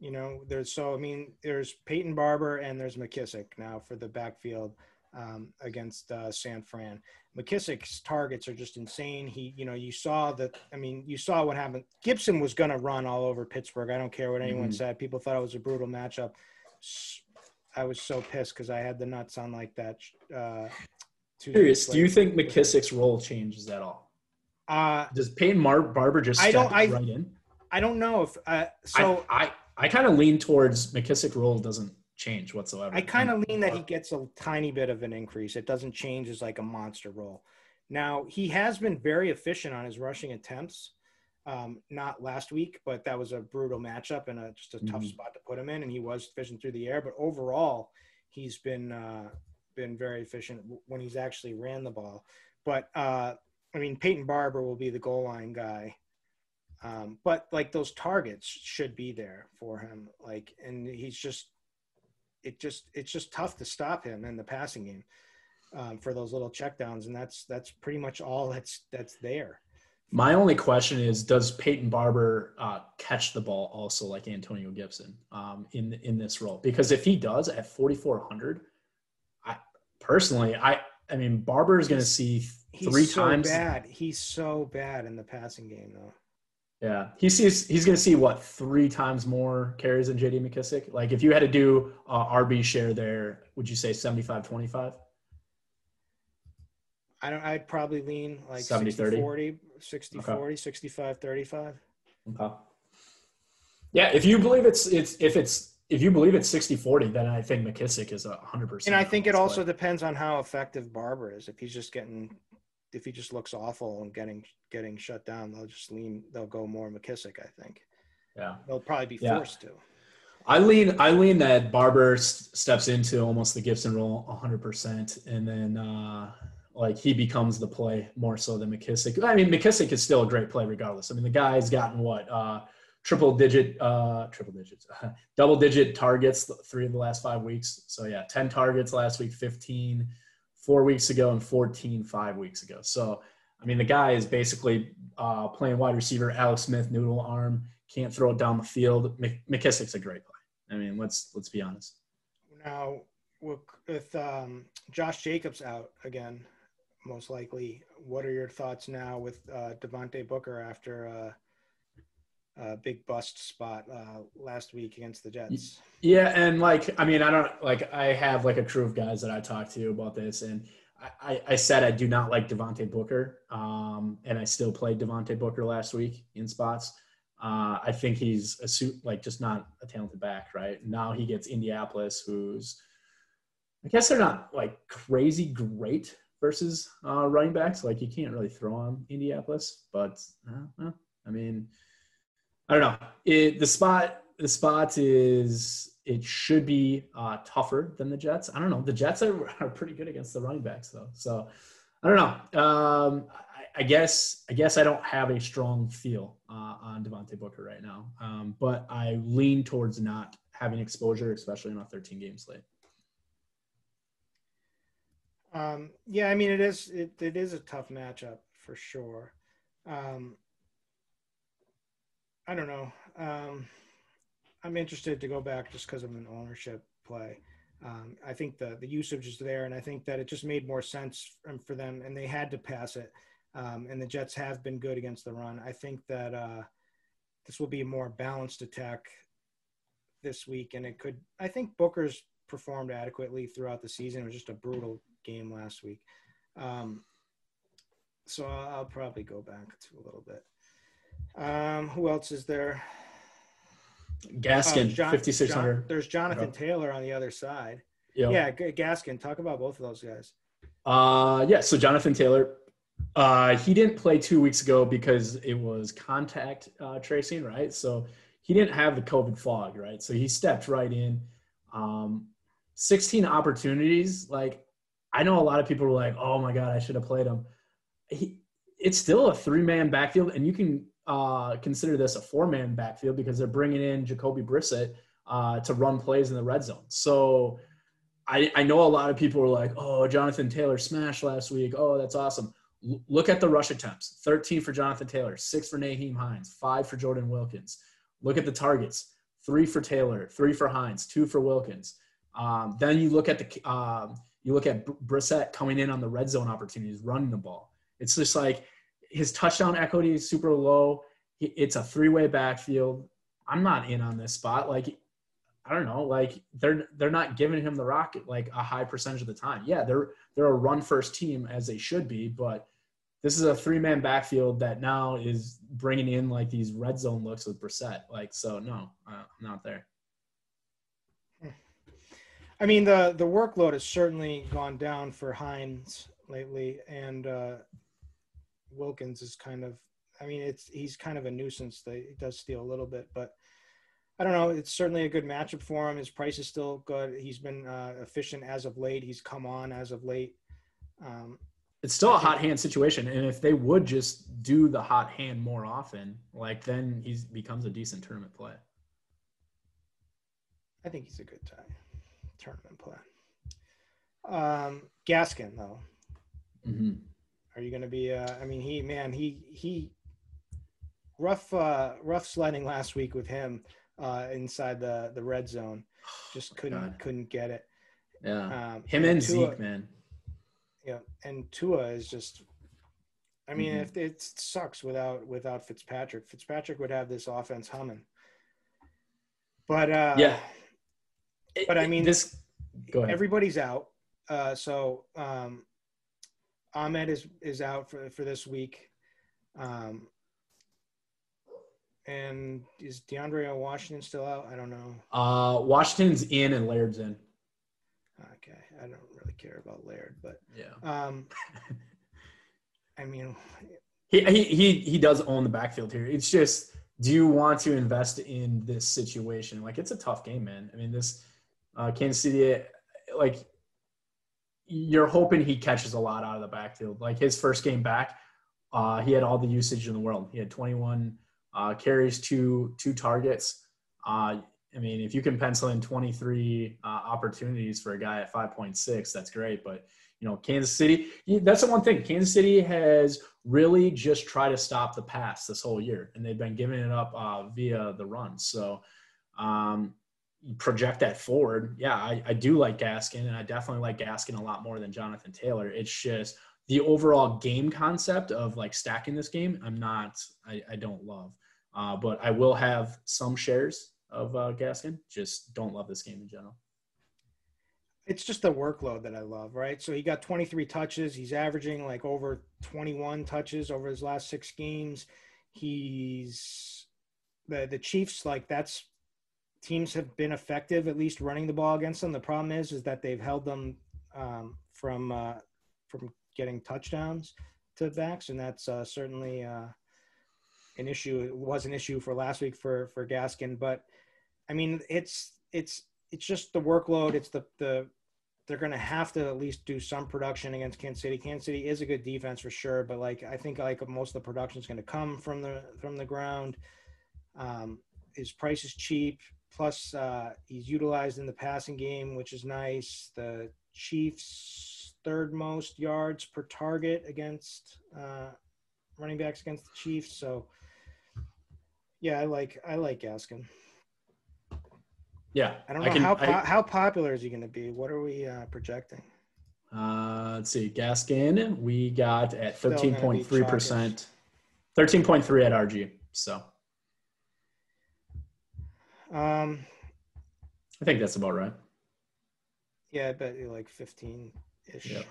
Speaker 1: You know, there's so I mean, there's Peyton Barber and there's McKissic now for the backfield um, against uh, San Fran. McKissic's targets are just insane. He, you know, you saw that. I mean, you saw what happened. Gibson was going to run all over Pittsburgh. I don't care what anyone
Speaker 2: Mhm.
Speaker 1: said. People thought it was a brutal matchup. I was so pissed because I had the nuts on like that. Uh,
Speaker 2: Curious, do you think McKissic's role changes at all?
Speaker 1: Uh,
Speaker 2: Does Peyton Mar- Barber just
Speaker 1: I don't- I-
Speaker 2: right in?
Speaker 1: I don't know if uh, so.
Speaker 2: I I, I kind of lean towards McKissic role doesn't change whatsoever.
Speaker 1: I kind of lean that he gets a tiny bit of an increase. It doesn't change as like a monster role. Now he has been very efficient on his rushing attempts. Um, not last week, but that was a brutal matchup and a, just a tough
Speaker 2: Mhm.
Speaker 1: spot to put him in. And he was efficient through the air, but overall, he's been uh, been very efficient when he's actually ran the ball. But uh, I mean, Peyton Barber will be the goal line guy. Um, but like those targets should be there for him. Like, and he's just it just it's just tough to stop him in the passing game um, for those little checkdowns, and that's that's pretty much all that's that's there.
Speaker 2: My only question is, does Peyton Barber uh, catch the ball also like Antonio Gibson um, in in this role? Because if he does at 4,400, I personally, I I mean, Barber is going to see
Speaker 1: He's
Speaker 2: three
Speaker 1: so
Speaker 2: times.
Speaker 1: bad. He's so bad in the passing game, though.
Speaker 2: Yeah, he sees he's going to see what three times more carries than J.D. McKissic. Like if you had to do uh, RB share there, would you say 75-25?
Speaker 1: I don't. I'd probably lean like
Speaker 2: 70,
Speaker 1: 60,
Speaker 2: 30?
Speaker 1: 40, 60,
Speaker 2: Okay.
Speaker 1: 40, 65, 35.
Speaker 2: Okay. Yeah, if you believe it's it's if it's if you believe it's 60-40, then I think McKissic is a hundred percent.
Speaker 1: And I think it also depends on how effective Barber is. If he's just getting, if he just looks awful and getting getting shut down, they'll just lean. They'll go more McKissic. I think
Speaker 2: yeah.
Speaker 1: they'll probably be
Speaker 2: Yeah.
Speaker 1: forced to.
Speaker 2: I lean I lean that Barber s- steps into almost the Gibson role 100% and then uh like he becomes the play more so than McKissic. I mean McKissic is still a great play regardless. I mean the guy's gotten what uh triple digit uh triple digits *laughs* double digit targets three of the last 5 weeks. So yeah, 10 targets last week, 15 4 weeks ago and 14 5 weeks ago. So I mean the guy is basically uh playing wide receiver Alex Smith noodle arm can't throw it down the field. Mc- McKissic's a great play. I mean, let's let's be honest.
Speaker 1: Now, with, um, Josh Jacobs out again, most likely, what are your thoughts now with uh, Devontae Booker after uh, a big bust spot uh, last week against the Jets?
Speaker 2: Yeah, and like I mean, I don't like I have like a crew of guys that I talk to about this, and I, I, I said I do not like Devontae Booker, um, and I still played Devontae Booker last week in spots. Uh, I think he's a suit like just not a talented back, right? Now he gets Indianapolis, who's I guess they're not like crazy great versus uh, running backs. Like you can't really throw on Indianapolis, but uh, I mean, I don't know. It, the spot the spot is it should be uh, tougher than the Jets. I don't know. The Jets are, *laughs* are pretty good against the running backs though, so I don't know. Um, I, I guess I guess I don't have a strong feel uh, on Devontae Booker right now, um, but I lean towards not having exposure, especially in a 13 game slate.
Speaker 1: Um, yeah, I mean it is it, it is a tough matchup for sure. Um, I don't know. Um, I'm interested to go back just because of an ownership play. Um, I think the the usage is there, and I think that it just made more sense for, them, and they had to pass it. Um, and the Jets have been good against the run. I think that uh, this will be a more balanced attack this week, and it could. I think Booker's performed adequately throughout the season. It was just a brutal game last week. Um, so I'll, I'll probably go back to a little bit. Um, who else is there?
Speaker 2: Gaskin,
Speaker 1: John-
Speaker 2: 5600.
Speaker 1: John- there's Jonathan
Speaker 2: Okay.
Speaker 1: Taylor on the other side.
Speaker 2: Yep.
Speaker 1: Yeah, G- Gaskin. Talk about both of those guys.
Speaker 2: Uh, yeah. So Jonathan Taylor, uh, he didn't play two weeks ago because it was contact uh, tracing, right? So he didn't have the COVID fog, right? So he stepped right in. Um, 16 opportunities. Like I know a lot of people were like, "Oh my god, I should have played him." He it's still a three man backfield, and you can uh, consider this a four man backfield because they're bringing in Jacoby Brissett uh, to run plays in the red zone. So I, I know a lot of people were like, oh, Jonathan Taylor smashed last week. Oh, that's awesome. L- look at the rush attempts 13 for Jonathan Taylor, six for Nyheim Hines, five for Jordan Wilkins. Look at the targets three for Taylor, three for Hines, two for Wilkins. Um, then you look at the um, you look at Brissett coming in on the red zone opportunities, running the ball. It's just like his touchdown equity is super low. It's a three way backfield. I'm not in on this spot. Like I don't know, like they're they're not giving him the rock like a high percentage of the time. Yeah, they're they're a run first team as they should be, but this is a three man backfield that now is bringing in like these red zone looks with Brissett. Like so, no, uh, I'm not there.
Speaker 1: I mean the the workload has certainly gone down for Hines lately, and uh, Wilkins is kind of. I mean, it's he's kind of a nuisance. That he does steal a little bit, but I don't know. It's certainly a good matchup for him. His price is still good. He's been uh, efficient as of late. He's come on as of late. Um,
Speaker 2: it's still a hot hand situation, and if they would just do the hot hand more often, like then he becomes a decent tournament play.
Speaker 1: I think he's a good time tournament play. Um, Gaskin though, mm-hmm. Are you going to be? Uh, I mean, he man, he he rough uh, rough sledding last week with him uh, inside the the red zone. *sighs* Just couldn't God. couldn't get it.
Speaker 2: Yeah, um, him and, and Tua, Zeke, man.
Speaker 1: Yeah, and Tua is just. I mean, mm-hmm. if it sucks without without Fitzpatrick, Fitzpatrick would have this offense humming. But uh,
Speaker 2: yeah,
Speaker 1: but I mean,
Speaker 2: this. Go ahead.
Speaker 1: Everybody's out, uh, so um, Ahmed is is out for for this week. Um, and is DeAndre Washington still out? I don't know.
Speaker 2: Uh, Washington's in and Laird's in.
Speaker 1: Okay, I don't really care about Laird, but
Speaker 2: yeah. Um, *laughs*
Speaker 1: I mean,
Speaker 2: he, he he he does own the backfield here. It's just, do you want to invest in this situation? Like, it's a tough game, man. I mean, this uh, Kansas City, like, you're hoping he catches a lot out of the backfield. Like his first game back, uh, he had all the usage in the world. He had 21 uh, carries two two targets. Uh, I mean, if you can pencil in 23 uh, opportunities for a guy at 5.6, that's great. But you know, Kansas City, that's the one thing. Kansas City has really just tried to stop the pass this whole year, and they've been giving it up uh, via the run. So um, project that forward. Yeah, I, I do like Gaskin, and I definitely like Gaskin a lot more than Jonathan Taylor. It's just the overall game concept of like stacking this game. I'm not. I, I don't love. Uh, but I will have some shares of uh, Gaskin. Just don't love this game in general.
Speaker 1: It's just the workload that I love, right? So he got 23 touches. He's averaging like over 21 touches over his last six games. He's the the Chiefs like that's teams have been effective at least running the ball against them. The problem is is that they've held them um, from uh, from getting touchdowns to backs, and that's uh, certainly uh, an issue. It was an issue for last week for for Gaskin, but I mean, it's it's it's just the workload. It's the the they're going to have to at least do some production against Kansas City. Kansas City is a good defense for sure, but like I think like most of the production is going to come from the from the ground. Um, his price is cheap. Plus, uh, he's utilized in the passing game, which is nice. The Chiefs' third most yards per target against uh, running backs against the Chiefs. So yeah, I like I like Gaskin.
Speaker 2: Yeah,
Speaker 1: I don't know I can, how I, how popular is he going to be. What are we uh, projecting?
Speaker 2: Uh, let's see, Gaskin we got at thirteen point three percent, thirteen point three at RG. So,
Speaker 1: um,
Speaker 2: I think that's about right.
Speaker 1: Yeah, I bet you like fifteen ish. Yeah.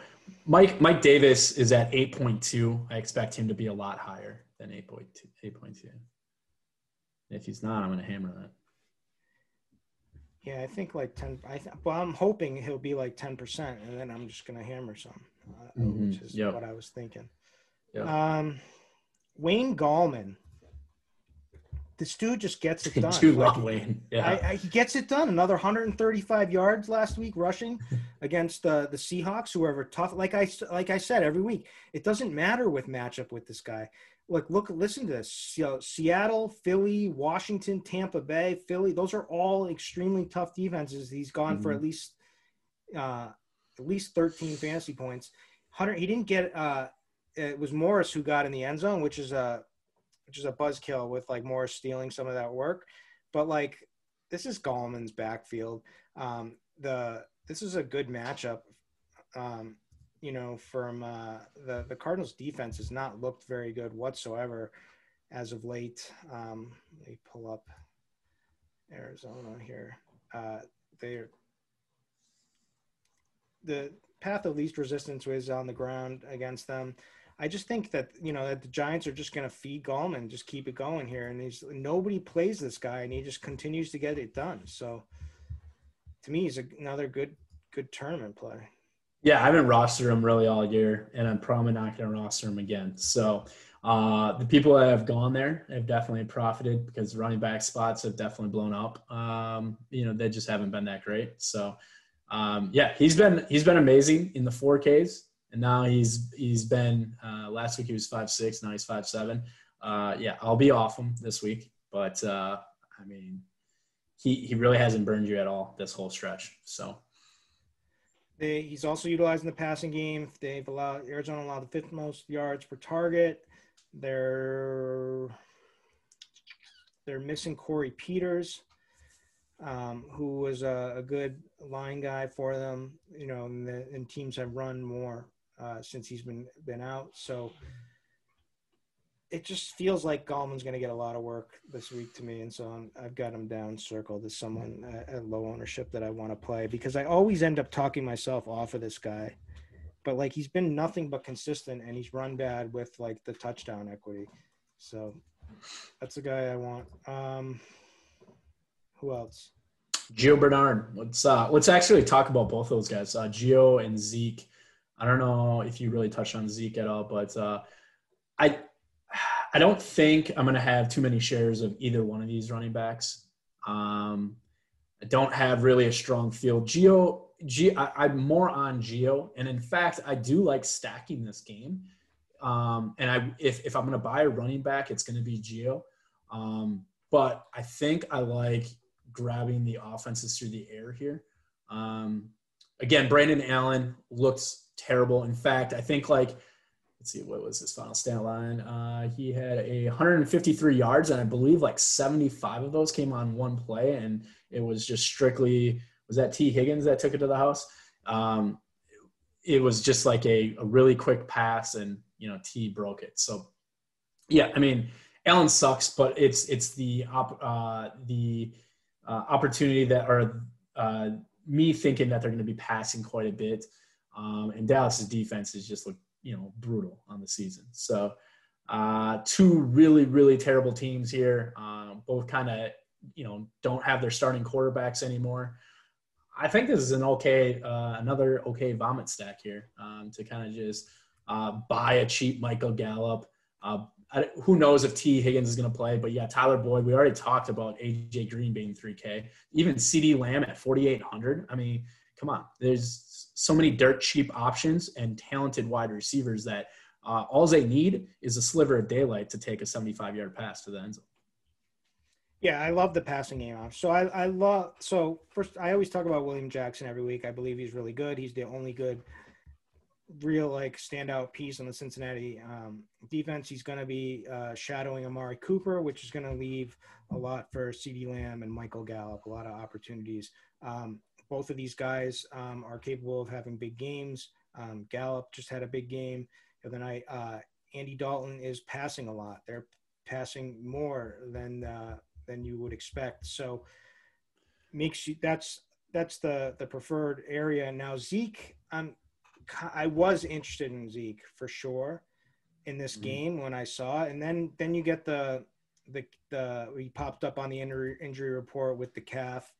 Speaker 2: Mike Mike Davis is at eight point two. I expect him to be a lot higher than 8.2. 8.2. If he's not, I'm going to hammer that.
Speaker 1: Yeah, I think like 10. I th- well, I'm hoping he'll be like 10%, and then I'm just going to hammer some, uh, mm-hmm. which is yep. what I was thinking. Yep. Um, Wayne Gallman. This dude just gets it *laughs* done.
Speaker 2: Too like, lane. Yeah.
Speaker 1: I, I, he gets it done. Another 135 yards last week rushing *laughs* against uh, the Seahawks, whoever tough. Like I like I said every week, it doesn't matter with matchup with this guy. Like look, listen to this. You know, Seattle, Philly, Washington, Tampa Bay, Philly. Those are all extremely tough defenses. He's gone mm-hmm. for at least uh, at least 13 fantasy points. Hunter, he didn't get. Uh, it was Morris who got in the end zone, which is a which is a buzzkill with like Morris stealing some of that work. But like this is Gallman's backfield. Um, the this is a good matchup. Um, you know, from uh, the the Cardinals' defense has not looked very good whatsoever as of late. Um, let me pull up Arizona here. Uh, they're the path of least resistance was on the ground against them. I just think that you know that the Giants are just going to feed Gallman, just keep it going here, and he's nobody plays this guy, and he just continues to get it done. So, to me, he's another good good tournament play.
Speaker 2: Yeah, I haven't rostered him really all year, and I'm probably not going to roster him again. So, uh, the people that have gone there have definitely profited because running back spots have definitely blown up. Um, you know, they just haven't been that great. So, um, yeah, he's been he's been amazing in the 4Ks and now he's he's been uh, last week he was five six, now he's five seven. Uh, yeah, I'll be off him this week, but uh, I mean, he he really hasn't burned you at all this whole stretch. So.
Speaker 1: They, he's also utilizing the passing game. They've allowed Arizona allowed the fifth most yards per target. They're they're missing Corey Peters, um, who was a, a, good line guy for them. You know, and, the, and teams have run more uh, since he's been been out. So it just feels like Gallman's going to get a lot of work this week to me, and so I'm, I've got him down circled as someone at, at low ownership that I want to play because I always end up talking myself off of this guy. But like he's been nothing but consistent, and he's run bad with like the touchdown equity. So that's the guy I want. Um, who else?
Speaker 2: Gio Bernard. Let's uh, let's actually talk about both those guys, uh, Gio and Zeke. I don't know if you really touched on Zeke at all, but uh, I I don't think I'm going to have too many shares of either one of these running backs. Um, I don't have really a strong field. Gio, I, I'm more on Gio, and in fact, I do like stacking this game. Um, and I if if I'm going to buy a running back, it's going to be Gio. Um, but I think I like grabbing the offenses through the air here. Um, again, Brandon Allen looks terrible. In fact, I think like let's see what was his final stat line. Uh, he had a 153 yards, and I believe like 75 of those came on one play, and it was just strictly was that Tee Higgins that took it to the house. Um, it was just like a, a really quick pass, and you know T broke it. So yeah, I mean Allen sucks, but it's it's the op, uh, the uh, opportunity that or uh, me thinking that they're going to be passing quite a bit. Um, and Dallas's defense is just look, you know, brutal on the season. So uh, two really, really terrible teams here. Um, both kind of, you know, don't have their starting quarterbacks anymore. I think this is an okay, uh, another okay vomit stack here um, to kind of just uh, buy a cheap Michael Gallup. Uh, I, who knows if Tee Higgins is going to play, but yeah, Tyler Boyd. We already talked about AJ Green being 3K. Even CeeDee Lamb at 4,800. I mean, come on. There's so many dirt cheap options and talented wide receivers that uh, all they need is a sliver of daylight to take a 75 yard pass to the end zone.
Speaker 1: Yeah, I love the passing game. So I, I love so first I always talk about William Jackson every week. I believe he's really good. He's the only good real like standout piece on the Cincinnati um, defense. He's going to be uh, shadowing Amari Cooper, which is going to leave a lot for CeeDee Lamb and Michael Gallup, a lot of opportunities. Um, both of these guys um, are capable of having big games. Um, Gallup just had a big game the other night. Uh, Andy Dalton is passing a lot. They're passing more than uh, than you would expect. So makes you that's that's the the preferred area. Now Zeke, I'm I was interested in Zeke for sure in this mm-hmm. game when I saw it, and then then you get the the the he popped up on the injury injury report with the calf,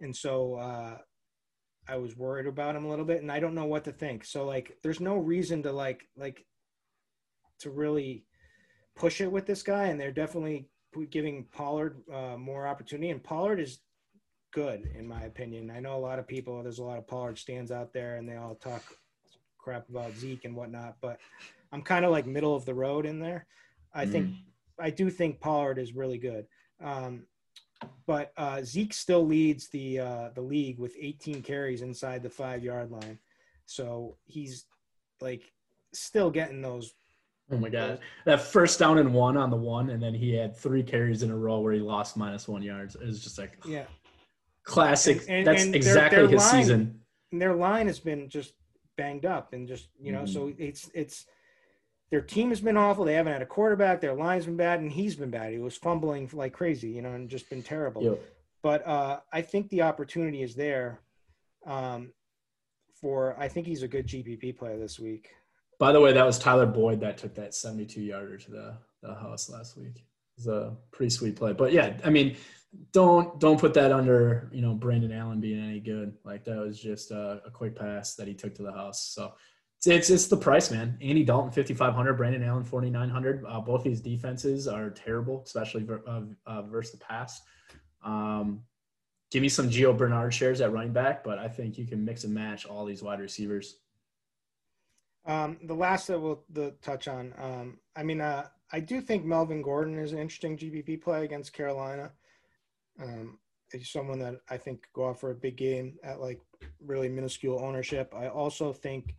Speaker 1: and so uh, I was worried about him a little bit and I don't know what to think. So like there's no reason to like like to really push it with this guy and they're definitely giving Pollard uh, more opportunity, and Pollard is good in my opinion. I know a lot of people. There's a lot of Pollard stands out there, and they all talk crap about Zeke and whatnot. But I'm kind of like middle of the road in there. I mm. think I do think Pollard is really good. Um, but uh, Zeke still leads the uh, the league with 18 carries inside the five yard line, so he's like still getting those.
Speaker 2: Oh my god, that first down and one on the one, and then he had three carries in a row where he lost minus one yards. It was just like
Speaker 1: yeah,
Speaker 2: classic. And, and, That's and exactly their, their his
Speaker 1: line,
Speaker 2: season.
Speaker 1: Their line has been just banged up and just you know, mm-hmm. so it's it's their team has been awful. They haven't had a quarterback. Their line's been bad, and he's been bad. He was fumbling like crazy, you know, and just been terrible. But uh, I think the opportunity is there um, for. I think he's a good GPP player this week.
Speaker 2: By the way, that was Tyler Boyd that took that 72 yarder to the, the house last week. It was a pretty sweet play. But yeah, I mean, don't don't put that under you know Brandon Allen being any good. Like that was just a, a quick pass that he took to the house. So it's it's the price, man. Andy Dalton, fifty five hundred. Brandon Allen, forty nine hundred. Uh, both these defenses are terrible, especially ver, uh, uh, versus the pass. Um, give me some Gio Bernard shares at running back, but I think you can mix and match all these wide receivers.
Speaker 1: Um, the last that we'll the touch on. Um, I mean, uh, I do think Melvin Gordon is an interesting GPP play against Carolina. Um, he's someone that I think go out for a big game at like really minuscule ownership. I also think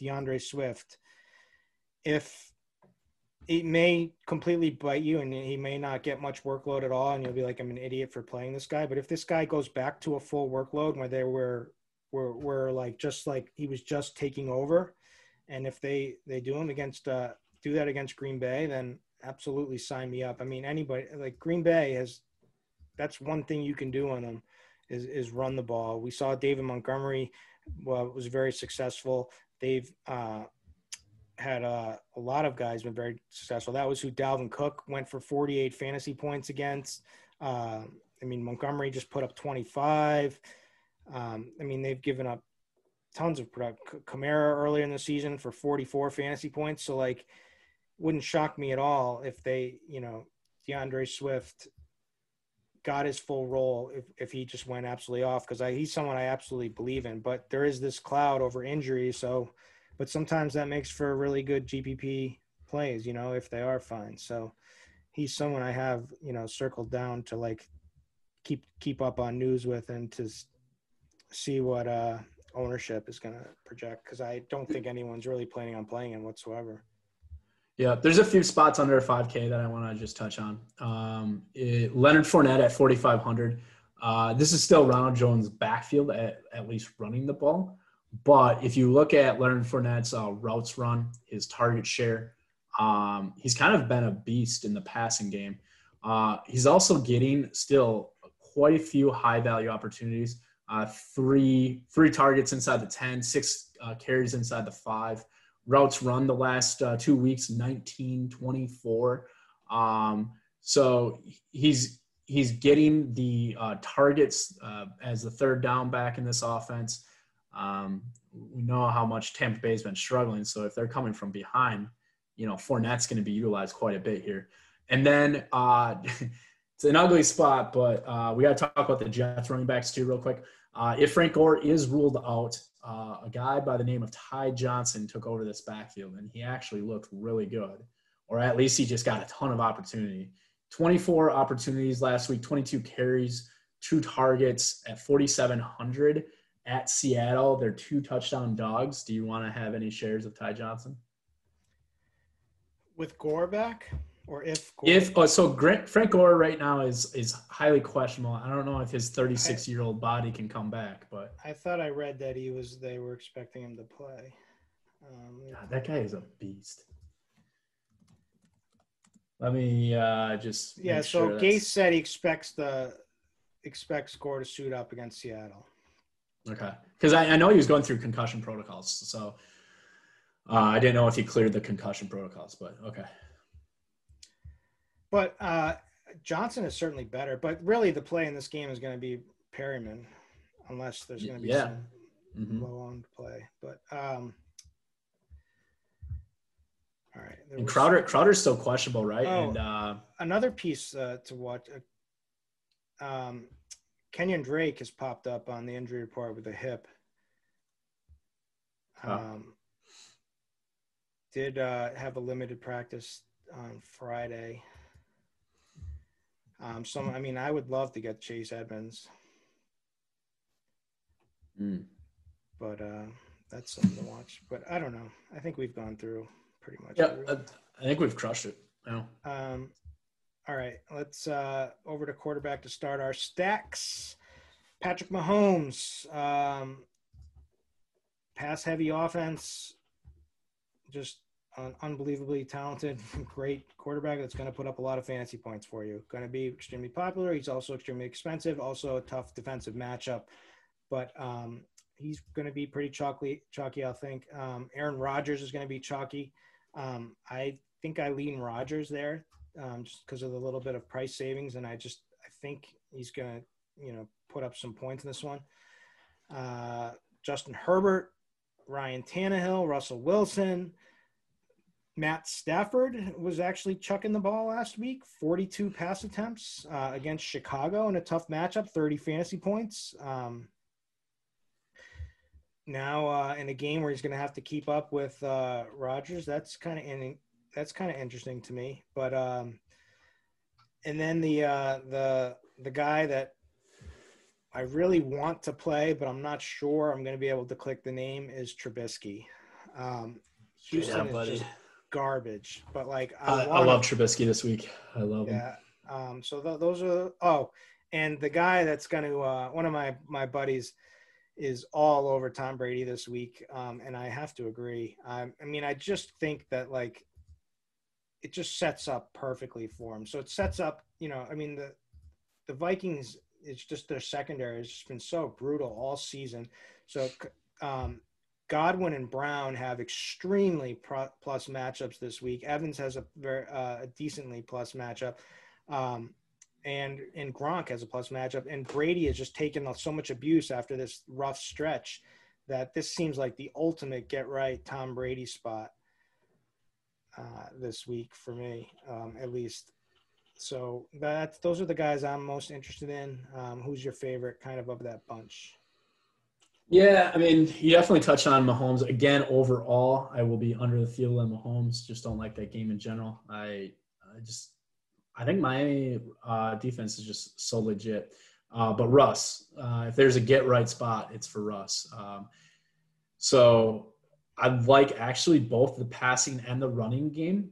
Speaker 1: D'Andre Swift, if it may completely bite you and he may not get much workload at all, and you'll be like, I'm an idiot for playing this guy. But if this guy goes back to a full workload where they were were were like just like he was just taking over, and if they they do him against uh do that against Green Bay, then absolutely sign me up. I mean, anybody like Green Bay has that's one thing you can do on them is is run the ball. We saw David Montgomery well, was very successful. They've uh, had uh, a lot of guys been very successful. That was who Dalvin Cook went for 48 fantasy points against. Uh, I mean, Montgomery just put up 25. Um, I mean, they've given up tons of production. Kamara earlier in the season for 44 fantasy points. So, like, wouldn't shock me at all if they, you know, D'Andre Swift got his full role if, if he just went absolutely off because he's someone I absolutely believe in. But there is this cloud over injury, so but sometimes that makes for really good GPP plays, you know, if they are fine. So he's someone I have, you know, circled down to like keep keep up on news with and to see what uh ownership is going to project because I don't think anyone's really planning on playing him whatsoever.
Speaker 2: Yeah, there's a few spots under 5K that I want to just touch on. Um, it, Leonard Fournette at 4,500. Uh, this is still Ronald Jones' backfield at, at least running the ball. But if you look at Leonard Fournette's uh, routes run, his target share, um, he's kind of been a beast in the passing game. Uh, he's also getting still quite a few high value opportunities. Uh, three three targets inside the 10, six uh, carries inside the five routes run the last uh, two weeks 19 24 um, so he's he's getting the uh, targets uh, as the third down back in this offense. Um, we know how much Tampa Bay's been struggling so if they're coming from behind you know Fournette's going to be utilized quite a bit here. And then uh, *laughs* it's an ugly spot but uh, we got to talk about the Jets running backs too real quick uh, if Frank Gore is ruled out uh, a guy by the name of Ty Johnson took over this backfield, and he actually looked really good, or at least he just got a ton of opportunity. 24 opportunities last week, 22 carries, two targets at 4,700 at Seattle. They're two touchdown dogs. Do you want to have any shares of Ty Johnson?
Speaker 1: With Gore back? Or if
Speaker 2: Gore if oh, so Grant, Frank Gore right now is is highly questionable. I don't know if his 36 year old body can come back, but
Speaker 1: I thought I read that he was they were expecting him to play.
Speaker 2: Um, God, that guy is a beast. Let me uh, just
Speaker 1: yeah. So sure Gase said he expects the expects Gore to suit up against Seattle.
Speaker 2: Okay, because I, I know he was going through concussion protocols, so uh, I didn't know if he cleared the concussion protocols, but okay.
Speaker 1: But uh, Johnson is certainly better. But really, the play in this game is going to be Perriman, unless there's going to be yeah. some mm-hmm. low on play. But um, all right,
Speaker 2: and Crowder Crowder's still questionable, right?
Speaker 1: Oh,
Speaker 2: and uh,
Speaker 1: another piece uh, to watch. Uh, um, Kenyon Drake has popped up on the injury report with a hip. Um, Did uh, have a limited practice on Friday. Um, some, I mean, I would love to get Chase Edmonds,
Speaker 2: mm.
Speaker 1: but uh, that's something to watch. But I don't know. I think we've gone through pretty much.
Speaker 2: Yeah, I think we've crushed it.
Speaker 1: Now. Um, all right, let's uh, over to quarterback to start our stacks. Patrick Mahomes, um, pass heavy offense, just an unbelievably talented, *laughs* great quarterback that's going to put up a lot of fantasy points for you. Going to be extremely popular. He's also extremely expensive. Also a tough defensive matchup, but um, he's going to be pretty chalky. Chalky, I think. Um, Aaron Rodgers is going to be chalky. Um, I think I lean Rodgers there um, just because of the little bit of price savings, and I just I think he's going to you know put up some points in this one. Uh, Justin Herbert, Ryan Tannehill, Russell Wilson. Matt Stafford was actually chucking the ball last week, 42 pass attempts uh, against Chicago in a tough matchup, 30 fantasy points. Um, now uh, in a game where he's going to have to keep up with uh, Rodgers, that's kind of in, that's kind of interesting to me. But um, and then the uh, the the guy that I really want to play, but I'm not sure I'm going to be able to click the name is Trubisky. Um, Houston yeah, is just garbage, but like
Speaker 2: I, I love Trubisky this week. I love
Speaker 1: yeah. him. Um, so th- those are oh, and the guy that's going to uh, one of my my buddies is all over Tom Brady this week, um, and I have to agree. I mean, I just think that like it just sets up perfectly for him. So it sets up, you know, I mean the the Vikings. It's just their secondary has just been so brutal all season. So um, Godwin and Brown have extremely pro- plus matchups this week. Evans has a very uh, a decently plus matchup. Um, and and Gronk has a plus matchup, and Brady has just taken so much abuse after this rough stretch that this seems like the ultimate get right Tom Brady spot uh, this week for me, um, at least. So that those are the guys I'm most interested in. Um, who's your favorite, kind of of that bunch?
Speaker 2: Yeah, I mean, you definitely touched on Mahomes again. Overall, I will be under the field on Mahomes. Just don't like that game in general. I, I just I think my uh, defense is just so legit. Uh, but Russ, uh, if there's a get right spot, it's for Russ. Um, so I like actually both the passing and the running game,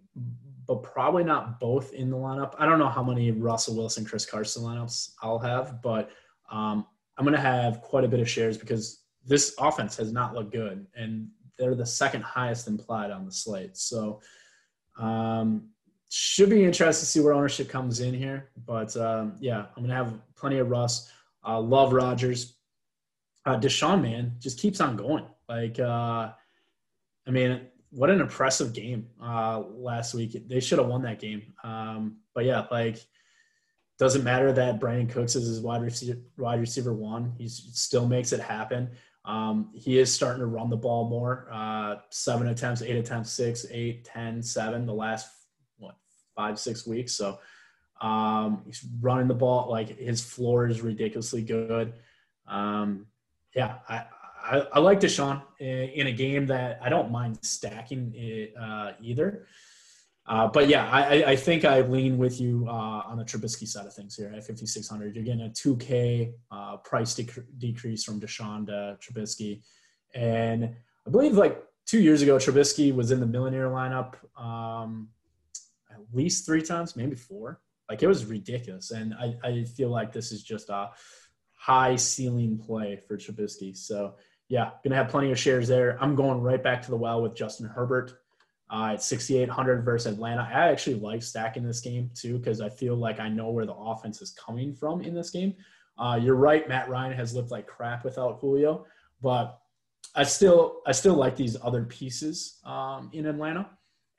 Speaker 2: but probably not both in the lineup. I don't know how many Russell Wilson, Chris Carson lineups I'll have, but um, I'm going to have quite a bit of shares because this offense has not looked good, and they're the second highest implied on the slate. So um, should be interesting to see where ownership comes in here. But um, yeah, I'm gonna have plenty of Russ. Uh, love Rodgers. Uh, Deshaun, man, just keeps on going. Like, uh, I mean, what an impressive game uh, last week. They should have won that game. Um, but yeah, like, doesn't matter that Brandin Cooks is his wide receiver, wide receiver one. He still makes it happen. Um, he is starting to run the ball more. Uh, seven attempts, eight attempts, six, eight, ten, seven. The last what, five six weeks. So um, he's running the ball like his floor is ridiculously good. Um, yeah, I, I, I like Deshaun in, in, a game that I don't mind stacking it uh, either. Uh, but yeah, I, I think I lean with you uh, on the Trubisky side of things here at 5,600. You're getting a 2K uh, price dec- decrease from Deshaun to Trubisky. And I believe like two years ago, Trubisky was in the millionaire lineup. Um, at least three times, maybe four. Like it was ridiculous. And I, I feel like this is just a high ceiling play for Trubisky. So yeah, gonna have plenty of shares there. I'm going right back to the well with Justin Herbert uh, at 6,800 versus Atlanta. I actually like stacking this game too because I feel like I know where the offense is coming from in this game. Uh, you're right, Matt Ryan has looked like crap without Julio, but I still I still like these other pieces um, in Atlanta.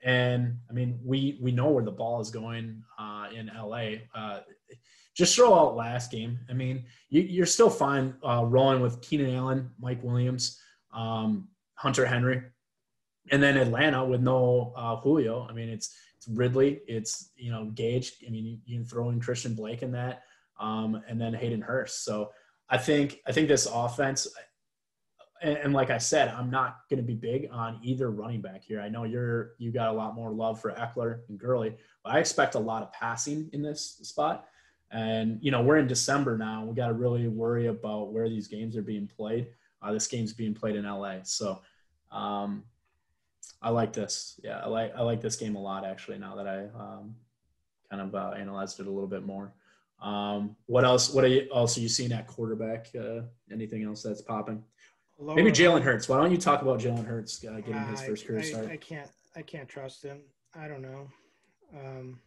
Speaker 2: And I mean, we we know where the ball is going uh, in LA. Uh, just throw out last game. I mean, you, are still fine uh, rolling with Keenan Allen, Mike Williams, um, Hunter Henry. And then Atlanta with no uh, Julio. I mean, it's it's Ridley, it's you know Gage. I mean, you, you can throw in Christian Blake in that, um, and then Hayden Hurst. So I think I think this offense. And, and like I said, I'm not going to be big on either running back here. I know you're you got a lot more love for Ekeler and Gurley, but I expect a lot of passing in this spot. And you know we're in December now. We got to really worry about where these games are being played. Uh, this game's being played in LA, so um, I like this. Yeah, I like I like this game a lot actually. Now that I um, kind of uh, analyzed it a little bit more. Um, what else? What are you, else are you seeing at quarterback? Uh, anything else that's popping? Lower Maybe Jalen Hurts. Why don't you talk about Jalen Hurts uh, getting his first career start?
Speaker 1: I, can't. I can't trust him. I don't know. Um,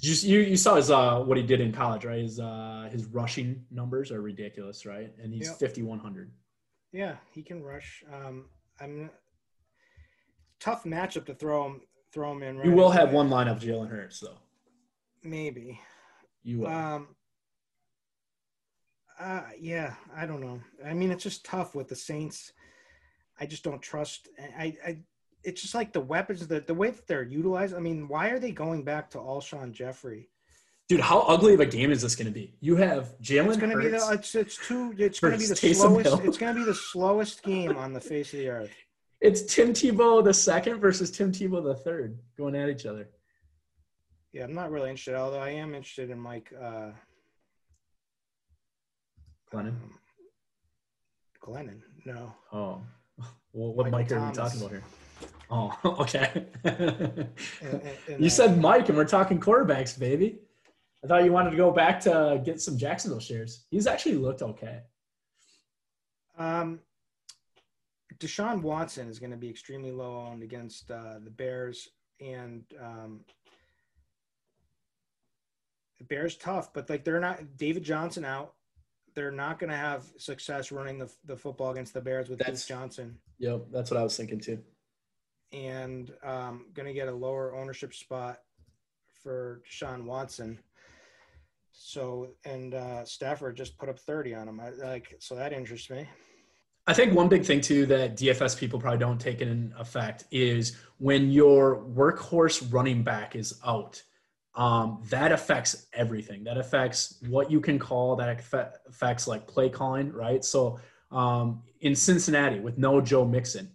Speaker 2: you, you you saw his uh what he did in college, right? His uh his rushing numbers are ridiculous, right? And he's yep. fifty one hundred.
Speaker 1: Yeah, he can rush. Um, I'm tough matchup to throw him throw him in.
Speaker 2: Right you will have one line of Jalen Hurts though.
Speaker 1: Maybe.
Speaker 2: You will. Um.
Speaker 1: Uh, yeah, I don't know. I mean, it's just tough with the Saints. I just don't trust. I, I, it's just like the weapons, the the way that they're utilized. I mean, why are they going back to Alshon Jeffery?
Speaker 2: Dude, how ugly of a game is this going to be? You have Jalen. It's going to
Speaker 1: be the. It's it's too. It's going to be the Taysom slowest. Hill. It's going to be the slowest game on the face of the earth.
Speaker 2: It's Tim Tebow the second versus Tim Tebow the third going at each other.
Speaker 1: Yeah, I'm not really interested, although I am interested in Mike uh,
Speaker 2: Glennon. Um,
Speaker 1: Glennon, no.
Speaker 2: Oh, well, *laughs* what Mike are we talking about here? Oh, *laughs* okay. and, and, and you said Mike, and we're talking quarterbacks, baby. I thought you wanted to go back to get some Jacksonville shares. He's actually looked okay.
Speaker 1: Um, Deshaun Watson is going to be extremely low owned against uh, the Bears, and um, the Bears tough, but like they're not David Johnson out. They're not going to have success running the, the football against the Bears with Duke Johnson.
Speaker 2: Yep, that's what I was thinking too.
Speaker 1: And um, going to get a lower ownership spot for Deshaun Watson. So and uh, Stafford just put up thirty on him. I, like so that interests me.
Speaker 2: I think one big thing too that DFS people probably don't take in effect is when your workhorse running back is out. Um, that affects everything. That affects what you can call. That affects like play calling, right? So um, in Cincinnati with no Joe Mixon,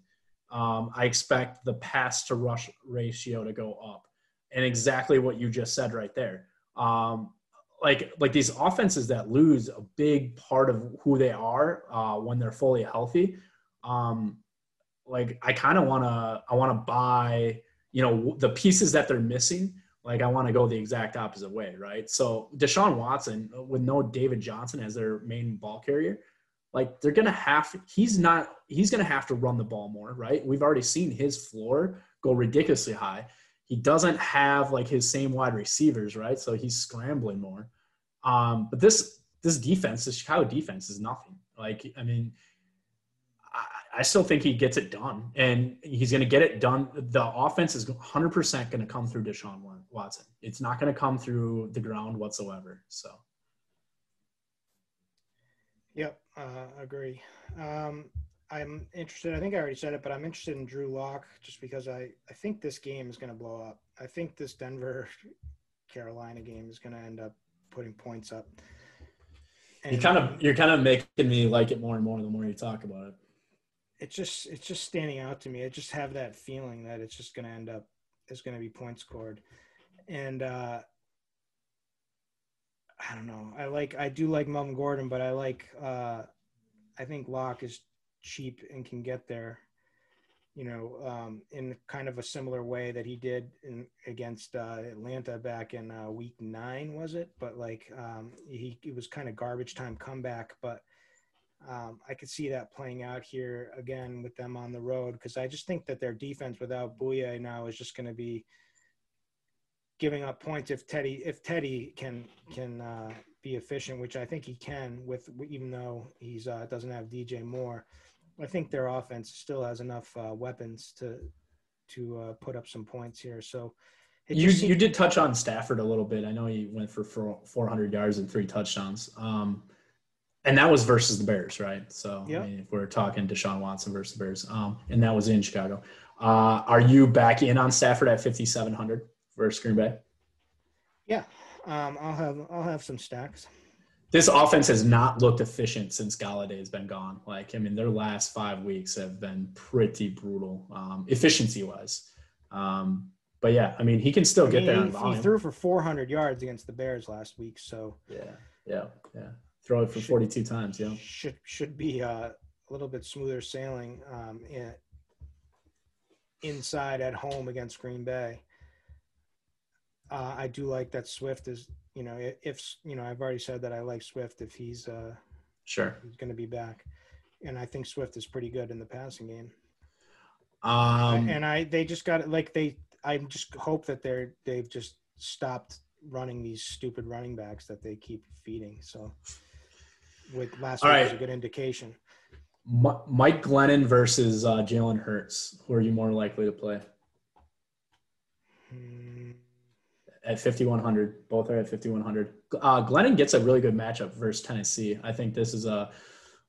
Speaker 2: um, I expect the pass to rush ratio to go up, and exactly what you just said right there. Um, like like these offenses that lose a big part of who they are uh, when they're fully healthy. Um, like I kind of want to I want to buy you know the pieces that they're missing. Like I want to go the exact opposite way, right? So Deshaun Watson with no David Johnson as their main ball carrier, like they're gonna have he's not he's gonna have to run the ball more, right? We've already seen his floor go ridiculously high he doesn't have like his same wide receivers, right? So he's scrambling more. Um, but this this defense, the Chicago defense, is nothing. Like, I mean, I, I still think he gets it done, and he's going to get it done. The offense is 100 percent going to come through Deshaun Watson. It's not going to come through the ground whatsoever. So.
Speaker 1: Yep, uh, agree. Um, I'm interested. I think I already said it, but I'm interested in Drew Lock just because I, I think this game is going to blow up. I think this Denver *laughs* Carolina game is going to end up putting points up.
Speaker 2: And you kind of you're kind of making me like it more and more the more you talk about it.
Speaker 1: It's just it's just standing out to me. I just have that feeling that it's just going to end up is going to be points scored, and uh, I don't know. I like I do like Melvin Gordon, but I like uh, I think Lock is cheap and can get there, you know, um, in kind of a similar way that he did in, against uh, Atlanta back in uh, week nine, was it? But like um, he it was kind of garbage time comeback, but um, I could see that playing out here again with them on the road because I just think that their defense without Bouye now is just going to be giving up points if Teddy if Teddy can can uh, be efficient, which I think he can with even though he's uh, doesn't have DJ Moore. I think their offense still has enough uh, weapons to to uh, put up some points here. So
Speaker 2: you seemed- you did touch on Stafford a little bit. I know he went for 400 yards and three touchdowns. Um, and that was versus the Bears, right? So yep. I mean, if we're talking Deshaun Watson versus the Bears, um, and that was in Chicago. Uh, are you back in on Stafford at 5,700 for Green Bay?
Speaker 1: Yeah, um, I'll have I'll have some stacks.
Speaker 2: This offense has not looked efficient since Golladay has been gone. Like, I mean, their last five weeks have been pretty brutal, um, efficiency wise. Um, but yeah, I mean, he can still
Speaker 1: I
Speaker 2: get
Speaker 1: mean,
Speaker 2: there on
Speaker 1: he,
Speaker 2: volume.
Speaker 1: he threw for 400 yards against the Bears last week, so
Speaker 2: yeah, yeah, yeah. Throw it for 42 times. Yeah.
Speaker 1: should should be uh, a little bit smoother sailing um, in, inside at home against Green Bay. Uh, I do like that Swift is, you know, if you know, I've already said that I like Swift if he's uh,
Speaker 2: Sure.
Speaker 1: he's going to be back, and I think Swift is pretty good in the passing game.
Speaker 2: Um,
Speaker 1: and I they just got like they I just hope that they're they've just stopped running these stupid running backs that they keep feeding. So with last week
Speaker 2: right.
Speaker 1: was a good indication.
Speaker 2: Mi- Mike Glennon versus uh, Jalen Hurts. Who are you more likely to play
Speaker 1: Hmm,
Speaker 2: at 5100? Both are at 5100. Uh, Glennon gets a really good matchup versus Tennessee. I think this is a,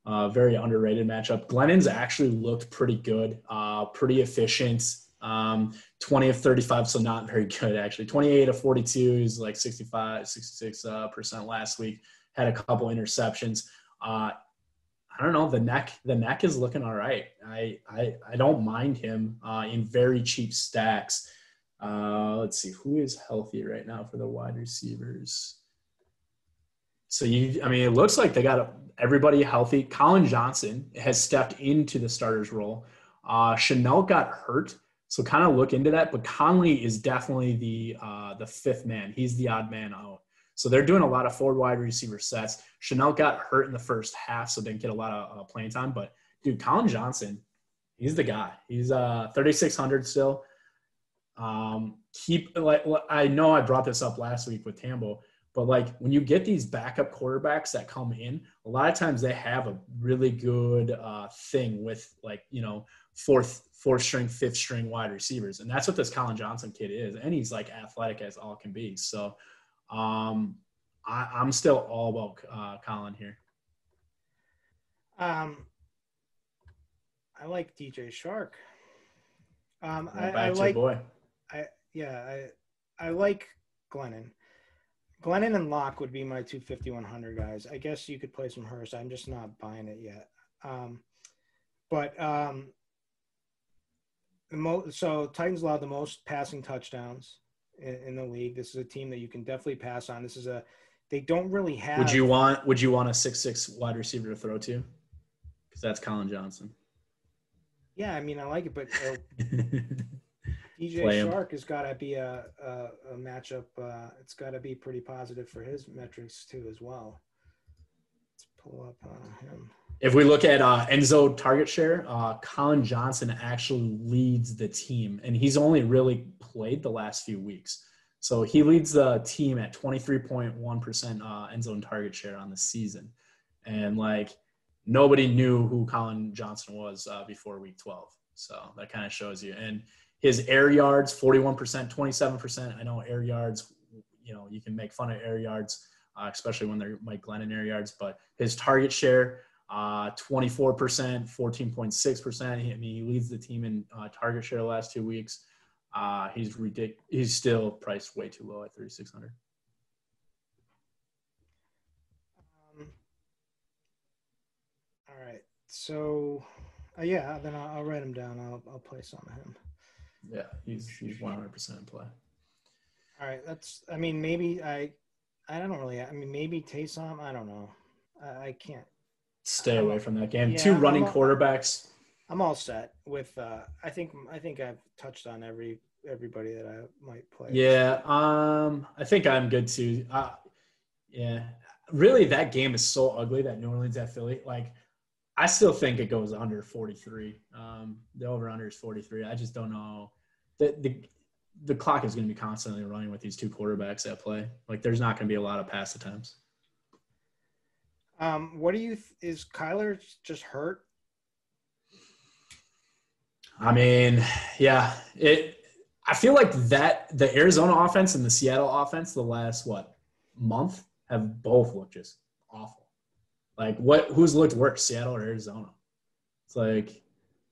Speaker 2: a very underrated matchup. Glennon's actually looked pretty good, uh, pretty efficient. Um, 20 of 35, so not very good actually. 28 of 42 is like 65, 66 uh, percent last week. Had a couple interceptions. Uh, I don't know. The neck, the neck is looking all right. I I, I don't mind him uh, in very cheap stacks. Uh, let's see who is healthy right now for the wide receivers. So you, I mean, it looks like they got everybody healthy. Collin Johnson has stepped into the starter's role. Uh, Shenault got hurt, so kind of look into that. But Conley is definitely the uh, the fifth man. He's the odd man out. So they're doing a lot of forward wide receiver sets. Shenault got hurt in the first half, so didn't get a lot of uh, playing time. But dude, Collin Johnson, he's the guy. He's uh 3600 still. Um, keep like I know I brought this up last week with Tambo, but like when you get these backup quarterbacks that come in, a lot of times they have a really good uh, thing with like you know fourth fourth string, fifth string wide receivers, and that's what this Collin Johnson kid is, and he's like athletic as all can be. So um, I, I'm still all about uh, Collin here.
Speaker 1: Um, I like DJ Chark. Um, I,
Speaker 2: Back
Speaker 1: I
Speaker 2: to
Speaker 1: like
Speaker 2: boy.
Speaker 1: Yeah I I like Glennon. Glennon and Lock would be my two fifty one hundred guys. I guess you could play some Hurts. I'm just not buying it yet. Um, but um, the mo- so Titans allowed the most passing touchdowns in, in the league. This is a team that you can definitely pass on. This is a they don't really have.
Speaker 2: Would you want Would you want a six six wide receiver to throw to? Because that's Collin Johnson.
Speaker 1: Yeah, I mean I like it, but uh, *laughs* DJ
Speaker 2: Play him.
Speaker 1: Chark has got to be a, a, a matchup. Uh, it's got to be pretty positive for his metrics too, as well. Let's pull up uh, him.
Speaker 2: If we look at uh, end zone target share, uh, Collin Johnson actually leads the team, and he's only really played the last few weeks. So he leads the team at 23.1% uh, end zone target share on the season. And like nobody knew who Collin Johnson was uh, before week 12. So that kind of shows you. And his air yards, 41%, 27%. I know air yards, you know, you can make fun of air yards, uh, especially when they're Mike Glennon air yards, but his target share, uh, 24%, 14.6%. I mean, he leads the team in uh, target share the last two weeks. Uh, he's ridic- He's still priced way too low at 3,600.
Speaker 1: Um, all right, so uh, yeah, then I'll, I'll write him down. I'll I'll play some of him.
Speaker 2: Yeah, he's he's 100% in play.
Speaker 1: All right, that's. I mean, maybe I. I don't really. I mean, maybe Taysom. I don't know. I, I can't.
Speaker 2: Stay away from that game.
Speaker 1: Yeah,
Speaker 2: Two running
Speaker 1: I'm a-
Speaker 2: quarterbacks.
Speaker 1: I'm all set with. Uh, I think. I think I've touched on every everybody that I might play.
Speaker 2: Yeah, um, I think I'm good too. Uh, yeah, really, that game is so ugly that New Orleans at Philly. Like, I still think it goes under 43. Um, the over under is 43. I just don't know. The the the clock is going to be constantly running with these two quarterbacks at play. Like, there's not going to be a lot of pass attempts.
Speaker 1: Um, what do you? Th- is Kyler just hurt?
Speaker 2: I mean, yeah, it. I feel like that the Arizona offense and the Seattle offense the last what month have both looked just awful. Like what? Who's looked worse, Seattle or Arizona? It's like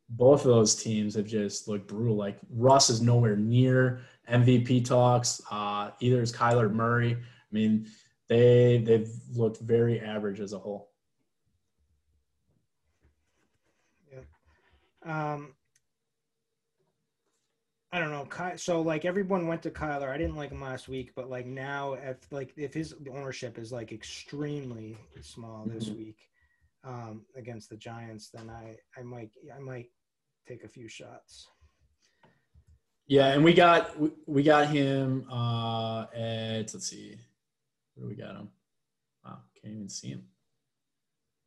Speaker 2: both of those teams have just looked brutal. Like Russ is nowhere near MVP talks. Uh, either is Kyler Murray. I mean, they they've looked very average as a whole.
Speaker 1: Yeah. Um, I don't know. So like everyone went to Kyler. I didn't like him last week, but like now, if like if his ownership is like extremely small this mm-hmm. week um, against the Giants, then I I might I might take a few shots.
Speaker 2: Yeah, and we got we got him uh, at let's see, where do we got him? Wow, can't even see him.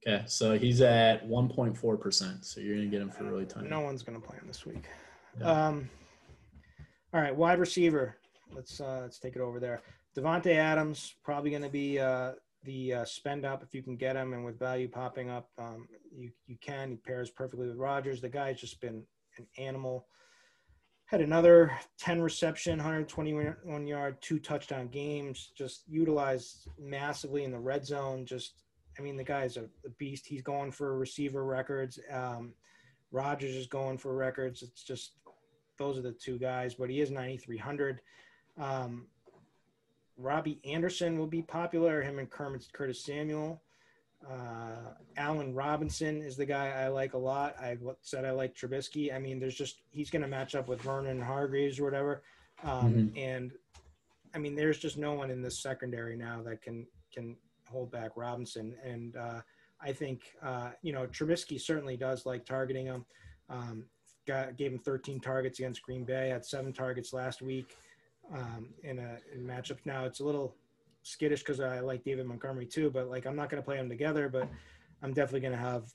Speaker 2: Okay, so he's at 1.4 percent. So you're gonna get him for really tiny.
Speaker 1: No one's gonna play him this week. Yeah. Um, all right, wide receiver. Let's uh, let's take it over there. Davante Adams probably going to be uh, the uh, spend up if you can get him, and with value popping up, um, you you can. He pairs perfectly with Rodgers. The guy's just been an animal. Had another 10 reception, 121 yard, two touchdown games. Just utilized massively in the red zone. Just, I mean, the guy's a, a beast. He's going for receiver records. Um, Rodgers is going for records. It's just those are the two guys, but he is 9,300. Um, Robbie Anderson will be popular. Him and Kermit, Curtis Samuel. Uh, Allen Robinson is the guy I like a lot. I said I like Trubisky. I mean, there's just he's going to match up with Vernon Hargreaves or whatever. Um, mm-hmm. And I mean, there's just no one in this secondary now that can can hold back Robinson. And uh, I think uh, you know Trubisky certainly does like targeting him. Um, got gave him 13 targets against Green Bay. Had seven targets last week um, in a in matchup. Now it's a little skittish because I like David Montgomery too, but like I'm not going to play them together. But I'm definitely going to have.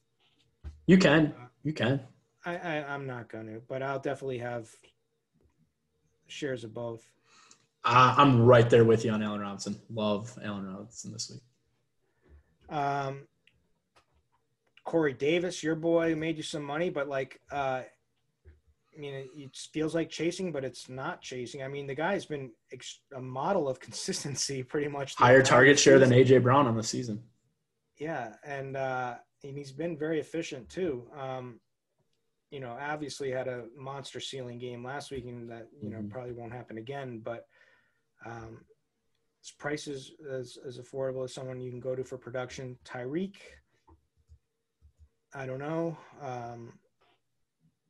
Speaker 2: You can. Uh, you can.
Speaker 1: I, I I'm not going to, but I'll definitely have shares of both.
Speaker 2: Uh, I'm right there with you on Allen Robinson. Love Allen Robinson this week.
Speaker 1: Um, Corey Davis, your boy, made you some money, but like uh, I mean, it, it, feels like chasing, but it's not chasing. I mean, the guy's been ex- a model of *laughs* consistency pretty much.
Speaker 2: Higher target share than AJ Brown on the season.
Speaker 1: Yeah, and uh, and he's been very efficient too. Um, you know, obviously had a monster ceiling game last week, and that you know mm-hmm. probably won't happen again. But um, his price is as, as affordable as someone you can go to for production. Tyreek, I don't know. Um,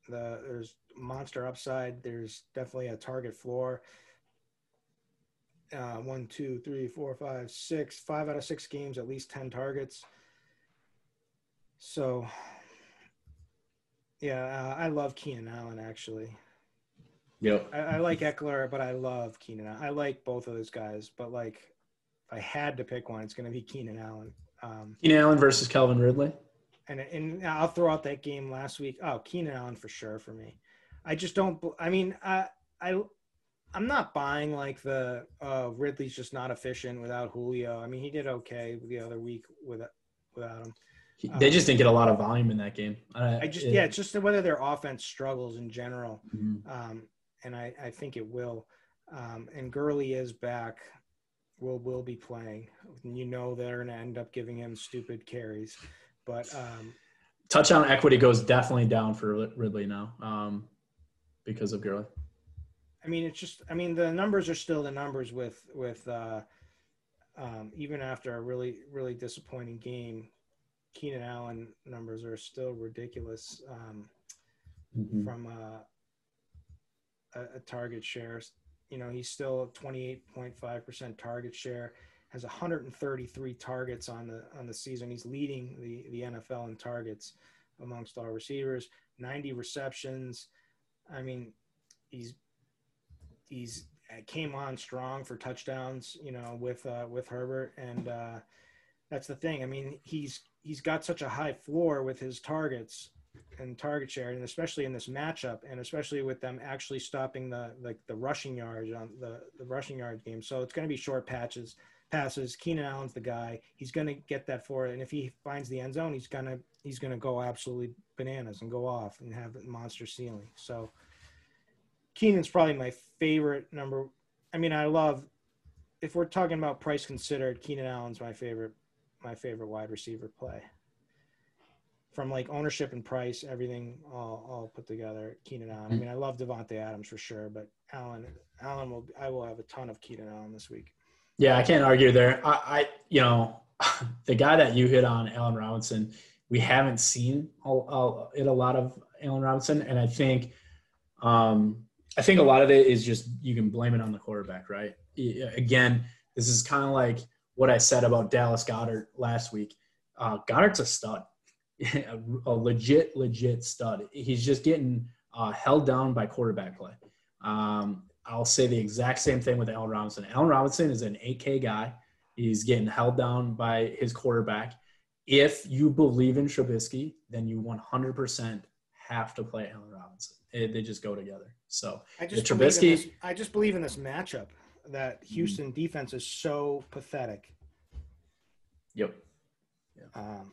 Speaker 1: the there's monster upside. There's definitely a target floor. Uh, one, two, three, four, five, six, five out of six games, at least 10 targets. So, yeah, uh, I love Keenan Allen actually.
Speaker 2: Yep.
Speaker 1: I, I, like Ekeler, but I love Keenan. I like both of those guys, but like, if I had to pick one, it's going to be Keenan Allen. Um,
Speaker 2: Keenan Allen versus Calvin Ridley.
Speaker 1: And and I'll throw out that game last week. Oh, Keenan Allen for sure for me. I just don't. I mean, I I I'm not buying like the uh, Ridley's just not efficient without Julio. I mean, he did okay the other week with without him.
Speaker 2: They just didn't get a lot of volume in that game.
Speaker 1: I, I just it, yeah, it's just whether their offense struggles in general, mm-hmm. um, and I, I think it will. Um, and Gurley is back. Will will be playing. You know they're going to end up giving him stupid carries, but um,
Speaker 2: touchdown equity goes definitely down for Ridley now. Um, because of Gurley?
Speaker 1: I mean, it's just. I mean, the numbers are still the numbers with with uh, um, even after a really really disappointing game. Keenan Allen numbers are still ridiculous um, mm-hmm. from uh, a, a target share. You know, he's still 28.5% target share, has 133 targets on the on the season. He's leading the the NFL in targets amongst all receivers. 90 receptions, I mean, he's he's uh, came on strong for touchdowns, you know, with uh, with Herbert, and uh, that's the thing. I mean, he's he's got such a high floor with his targets and target share, and especially in this matchup, and especially with them actually stopping the like the, rushing yards on the the rushing yard game. So it's going to be short patches passes. Keenan Allen's the guy. He's going to get that for it, and if he finds the end zone, he's gonna he's gonna go absolutely bananas and go off and have a monster ceiling. So Keenan's probably my favorite number. I mean, I love if we're talking about price considered, Keenan Allen's my favorite my favorite wide receiver play. from like ownership and price, everything all, all put together. Keenan Allen. I mean, I love Davante Adams for sure, but Allen, Allen will. I will have a ton of Keenan Allen this week.
Speaker 2: Yeah, I can't argue there. I, I you know, *laughs* the guy that you hit on, Allen Robinson, we haven't seen a, a, it a lot of Allen Robinson, and I think, um, I think a lot of it is just you can blame it on the quarterback, right? Again, this is kind of like what I said about Dallas Goedert last week. Uh, Goedert's a stud, a, *laughs* a legit, legit stud. He's just getting uh, held down by quarterback play. Um, I'll say the exact same thing with Allen Robinson. Allen Robinson is an 8K guy. He's getting held down by his quarterback. If you believe in Trubisky, then you 100% have to play Allen Robinson. They, they just go together. So
Speaker 1: I just
Speaker 2: The
Speaker 1: believe in
Speaker 2: Trubisky-
Speaker 1: this, I just believe in this matchup that
Speaker 2: Mm-hmm.
Speaker 1: Houston defense is so pathetic.
Speaker 2: Yep.
Speaker 1: Um,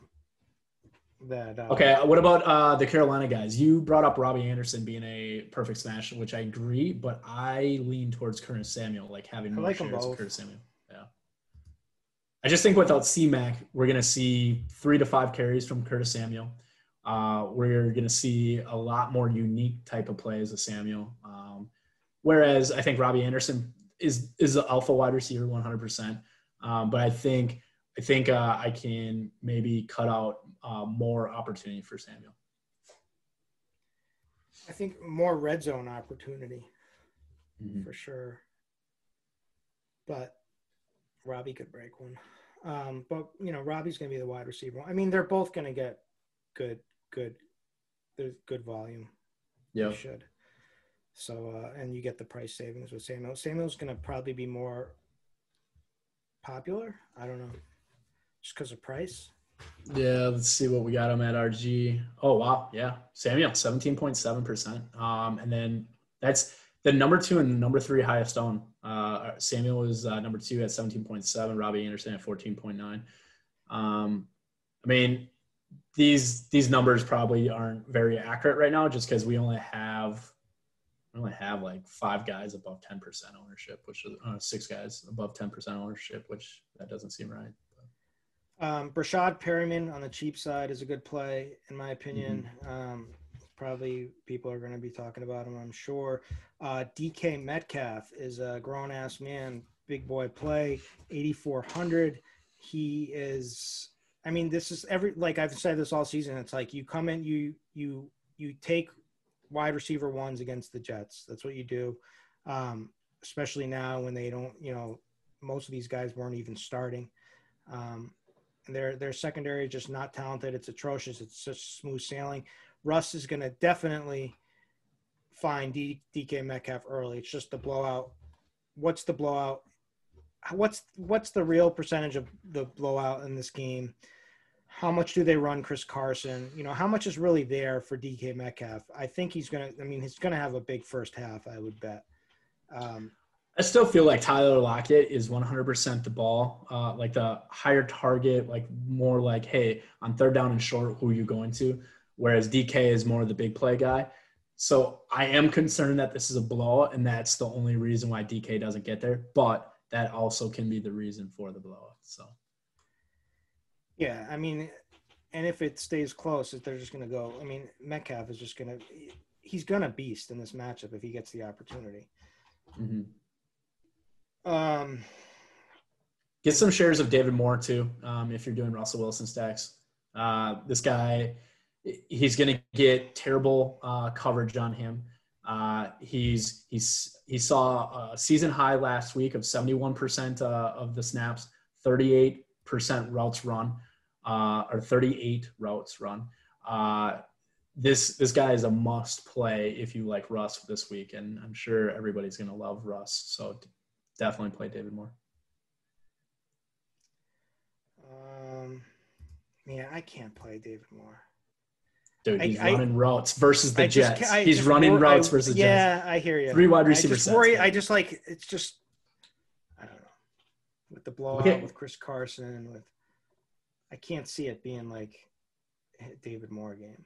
Speaker 1: that uh,
Speaker 2: Okay. What about uh, the Carolina guys? You brought up Robbie Anderson being a perfect smash, which I agree, but I lean towards Curtis Samuel, like having more
Speaker 1: like
Speaker 2: shares of. Curtis Samuel. Yeah. I just think without CMAC, we're going to see three to five carries from Curtis Samuel. Uh, we're going to see a lot more unique type of plays of Samuel. Um, whereas I think Robbie Anderson is is the alpha wide receiver 100%. Um, but I think I think uh, I can maybe cut out uh, more opportunity for Samuel.
Speaker 1: I think more red zone opportunity
Speaker 2: Mhm.
Speaker 1: for sure. But Robbie could break one. Um, but you know, Robbie's going to be the wide receiver. I mean, they're both going to get good, good, there's good volume.
Speaker 2: Yeah.
Speaker 1: Should. So, uh, and you get the price savings with Samuel. Samuel's going to probably be more popular. I don't know, just because of price.
Speaker 2: Yeah, let's see what we got him at RG. Oh wow, yeah, Samuel, seventeen point seven percent. Um, and then that's the number two and number three highest owned. Uh, Samuel was uh, number two at seventeen point seven. Robbie Anderson at fourteen point nine. Um, I mean, these these numbers probably aren't very accurate right now, just because we only have we only have like five guys above ten percent ownership, which is uh, six guys above ten percent ownership, which that doesn't seem right.
Speaker 1: Um, Breshad Perriman on the cheap side is a good play, in my opinion. Um, probably people are going to be talking about him, I'm sure. Uh, DK Metcalf is a grown ass man, big boy play, 8,400. He is, I mean, this is every, like I've said this all season. It's like you come in, you, you, you take wide receiver ones against the Jets. That's what you do. Um, especially now when they don't, you know, most of these guys weren't even starting. Um, their their secondary just not talented. It's atrocious. It's just smooth sailing. Russ is going to definitely find D, DK Metcalf early. It's just the blowout. What's the blowout? What's what's the real percentage of the blowout in this game? How much do they run Chris Carson? You know, how much is really there for DK Metcalf? I think he's going to. I mean, he's going to have a big first half. I would bet. Um,
Speaker 2: I still feel like Tyler Lockett is 100% the ball, uh, like the higher target, like more like, hey, on third down and short, who are you going to? Whereas DK is more of the big play guy. So I am concerned that this is a blowout, and that's the only reason why DK doesn't get there. But that also can be the reason for the blowout. So
Speaker 1: Yeah, I mean, and if it stays close, if they're just going to go. I mean, Metcalf is just going to, he's going to beast in this matchup if he gets the opportunity.
Speaker 2: mhm.
Speaker 1: Um,
Speaker 2: get some shares of David Moore too, um, if you're doing Russell Wilson stacks. Uh, this guy, he's going to get terrible uh, coverage on him. Uh, he's he's he saw a season high last week of 71% uh, of the snaps, 38% routes run, uh, or 38 routes run. Uh, this this guy is a must play if you like Russ this week, and I'm sure everybody's going to love Russ. So definitely play David Moore.
Speaker 1: um, yeah, I can't play David Moore.
Speaker 2: Dude, he's
Speaker 1: I-
Speaker 2: running routes versus the
Speaker 1: I
Speaker 2: Jets.
Speaker 1: I
Speaker 2: he's
Speaker 1: just
Speaker 2: running
Speaker 1: wor-
Speaker 2: routes
Speaker 1: I-
Speaker 2: versus
Speaker 1: yeah,
Speaker 2: Jets.
Speaker 1: I hear you.
Speaker 2: Three wide
Speaker 1: I
Speaker 2: receiver
Speaker 1: just
Speaker 2: sets,
Speaker 1: worry.
Speaker 2: man.
Speaker 1: I just like it's just I don't know with the blowout
Speaker 2: Okay.
Speaker 1: with Chris Carson with I can't see it being like David Moore game.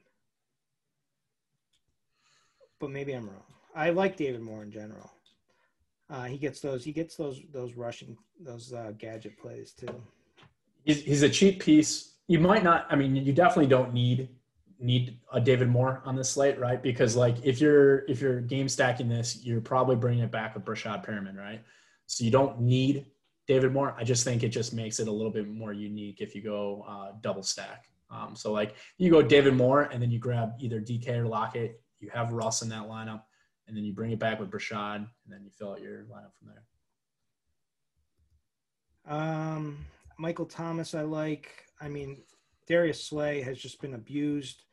Speaker 1: But maybe I'm wrong. I like David Moore in general. Uh, he gets those. He gets those. Those rushing. Those uh, gadget plays too.
Speaker 2: He's, he's a cheap piece. You might not. I mean, you definitely don't need need a David Moore on this slate, right? Because like if you're if you're game stacking this, you're probably bringing it back with Breshad Perriman, right? So you don't need David Moore. I just think it just makes it a little bit more unique if you go uh, double stack. Um, so like you go David Moore and then you grab either DK or Lockett. You have Russ in that lineup, and then you bring it back with Breshad, and then you fill out your lineup from there.
Speaker 1: Um, Michael Thomas, I like. I mean, Darius Slay has just been abused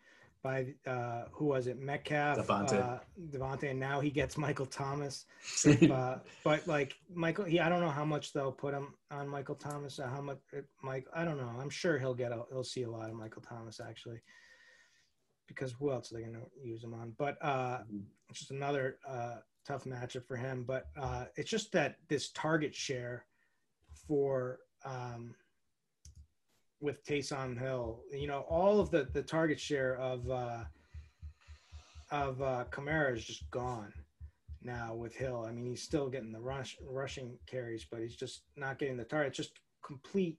Speaker 1: by uh, who was it? Metcalf,
Speaker 2: Davante,
Speaker 1: uh, Davante, and now he gets Michael Thomas. *laughs* uh, but like Michael, he I don't know how much they'll put him on Michael Thomas. Or how much uh, Mike? I don't know. I'm sure he'll get a, he'll see a lot of Michael Thomas actually, because who else are they going to use him on? But uh,
Speaker 2: Mm-hmm.
Speaker 1: it's just another uh, tough matchup for him. But uh, it's just that this target share for um, with Taysom Hill, you know, all of the the target share of uh, of uh, Kamara is just gone now with Hill. I mean, he's still getting the rush rushing carries, but he's just not getting the target. It's Just complete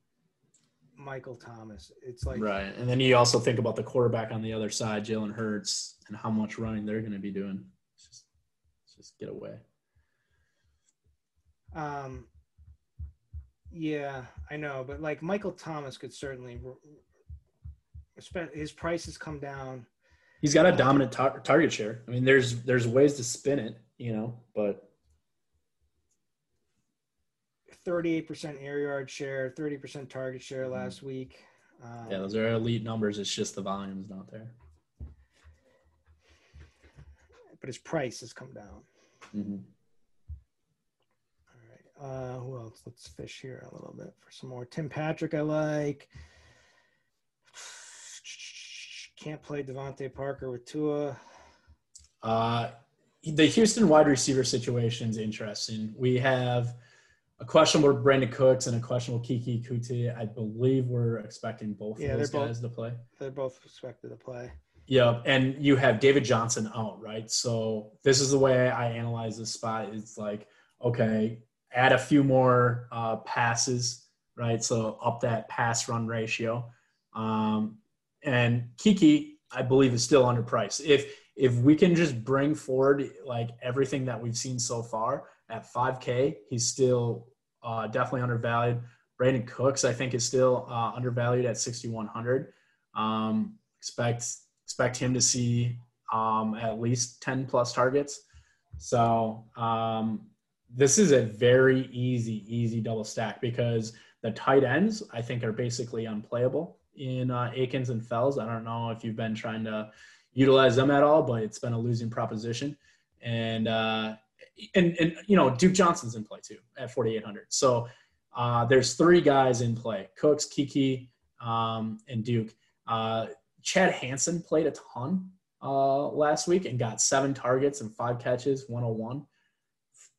Speaker 1: Michael Thomas. It's like
Speaker 2: right, and then you also think about the quarterback on the other side, Jalen Hurts, and how much running they're going to be doing. It's just, it's just get away.
Speaker 1: Um, yeah, I know, but like Michael Thomas could certainly, his price has come down.
Speaker 2: He's got a dominant tar- target share. I mean, there's there's ways to spin it, you know, but
Speaker 1: 38% air yard share, 30% target share last week. Um,
Speaker 2: yeah, those are elite numbers. It's just the volume's not there.
Speaker 1: but his price has come down.
Speaker 2: Mm-hmm.
Speaker 1: All right. Uh, who else? Let's fish here a little bit for some more. Tim Patrick, I like. Can't play DeVante Parker with Tua.
Speaker 2: Uh, the Houston wide receiver situation is interesting. We have a questionable Brandin Cooks and a questionable Keke Coutee. I believe we're expecting both
Speaker 1: Yeah,
Speaker 2: of those guys to play.
Speaker 1: They're both expected to play.
Speaker 2: Yeah, and you have David Johnson out, right? So this is the way I analyze this spot. It's like, okay, add a few more uh, passes, right? So up that pass run ratio. Um, and Keke, I believe, is still underpriced. If if we can just bring forward like everything that we've seen so far at 5K, he's still uh, definitely undervalued. Brandin Cooks, I think, is still uh, undervalued at 6,100. Um, expect expect him to see um, at least 10 plus targets. So um, this is a very easy, easy double stack because the tight ends I think are basically unplayable in uh, Akins and Fells. I don't know if you've been trying to utilize them at all, but it's been a losing proposition. And uh, and and you know Duke Johnson's in play too at 4,800. So uh, there's three guys in play: Cooks, Keke, um, and Duke. Uh, Chad Hansen played a ton uh, last week and got seven targets and five catches, 101.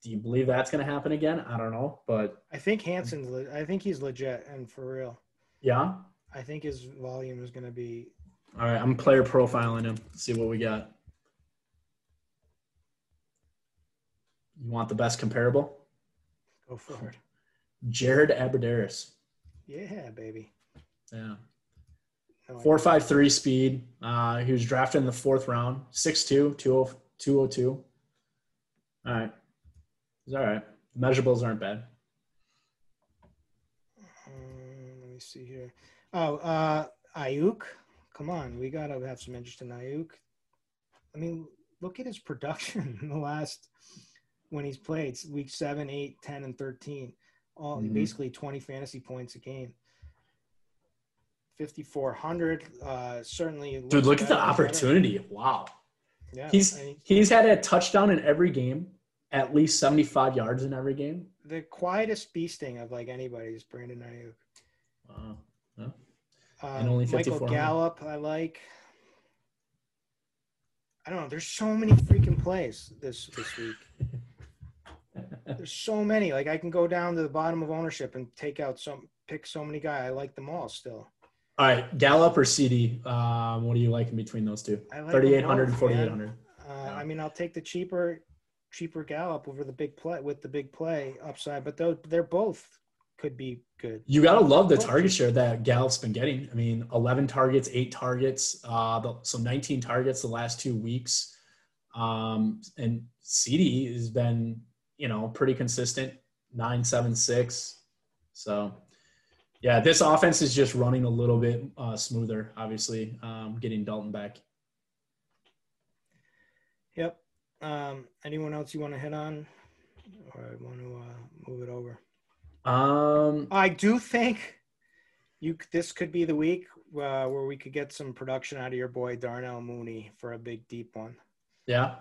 Speaker 2: Do you believe that's going to happen again? I don't know, but
Speaker 1: I think Hansen's. Le- I think he's legit and for real.
Speaker 2: yeah.
Speaker 1: I think his volume is going to be.
Speaker 2: All right, I'm player profiling him. See what we got. You want the best comparable?
Speaker 1: Go for it.
Speaker 2: Jared Abbrederis.
Speaker 1: Yeah, baby.
Speaker 2: Yeah.
Speaker 1: No,
Speaker 2: Four five three speed. Uh, he was drafted in the fourth round. 6'2", 202. All right. He's all right. The measurables aren't bad.
Speaker 1: Um, let me see here. Oh, uh, Aiyuk. Come on, we gotta have some interest in Aiyuk. I mean, look at his production *laughs* in the last when he's played week seven, eight, 10, and thirteen. All
Speaker 2: Mhm.
Speaker 1: basically twenty fantasy points a game. Fifty four hundred. Uh, certainly.
Speaker 2: Dude, look at the
Speaker 1: and better.
Speaker 2: opportunity. Wow.
Speaker 1: Yeah,
Speaker 2: He's
Speaker 1: I mean,
Speaker 2: he's had a touchdown in every game, at least 75 yards in every game.
Speaker 1: the quietest beasting of like anybody is Brandon Aiyuk.
Speaker 2: Wow. Yeah.
Speaker 1: Uh,
Speaker 2: And only
Speaker 1: Michael
Speaker 2: 5,400.
Speaker 1: Gallup, I like. I don't know. There's so many freaking plays this this week. *laughs* There's so many. Like I can go down to the bottom of ownership and take out some, pick so many guys. I like them all still.
Speaker 2: All right, Gallup or CeeDee? Um, what do you like in between those two?
Speaker 1: I like them
Speaker 2: 3,800 and 4,800.
Speaker 1: Uh, I mean, I'll take the cheaper, cheaper Gallup over the big play with the big play upside. But though they're both could be good.
Speaker 2: You gotta love the target share that Gallup's been getting. I mean, 11 targets, eight targets, uh, so 19 targets the last two weeks. Um, and CeeDee has been, you know, pretty consistent, nine, seven, six. So, yeah, this offense is just running a little bit uh, smoother. Obviously, um, getting Dalton back.
Speaker 1: Yep. Um, anyone else you want to hit on, or I want to uh, move it over?
Speaker 2: Um,
Speaker 1: I do think you this could be the week uh, where we could get some production out of your boy Darnell Mooney for a big deep one.
Speaker 2: Yeah.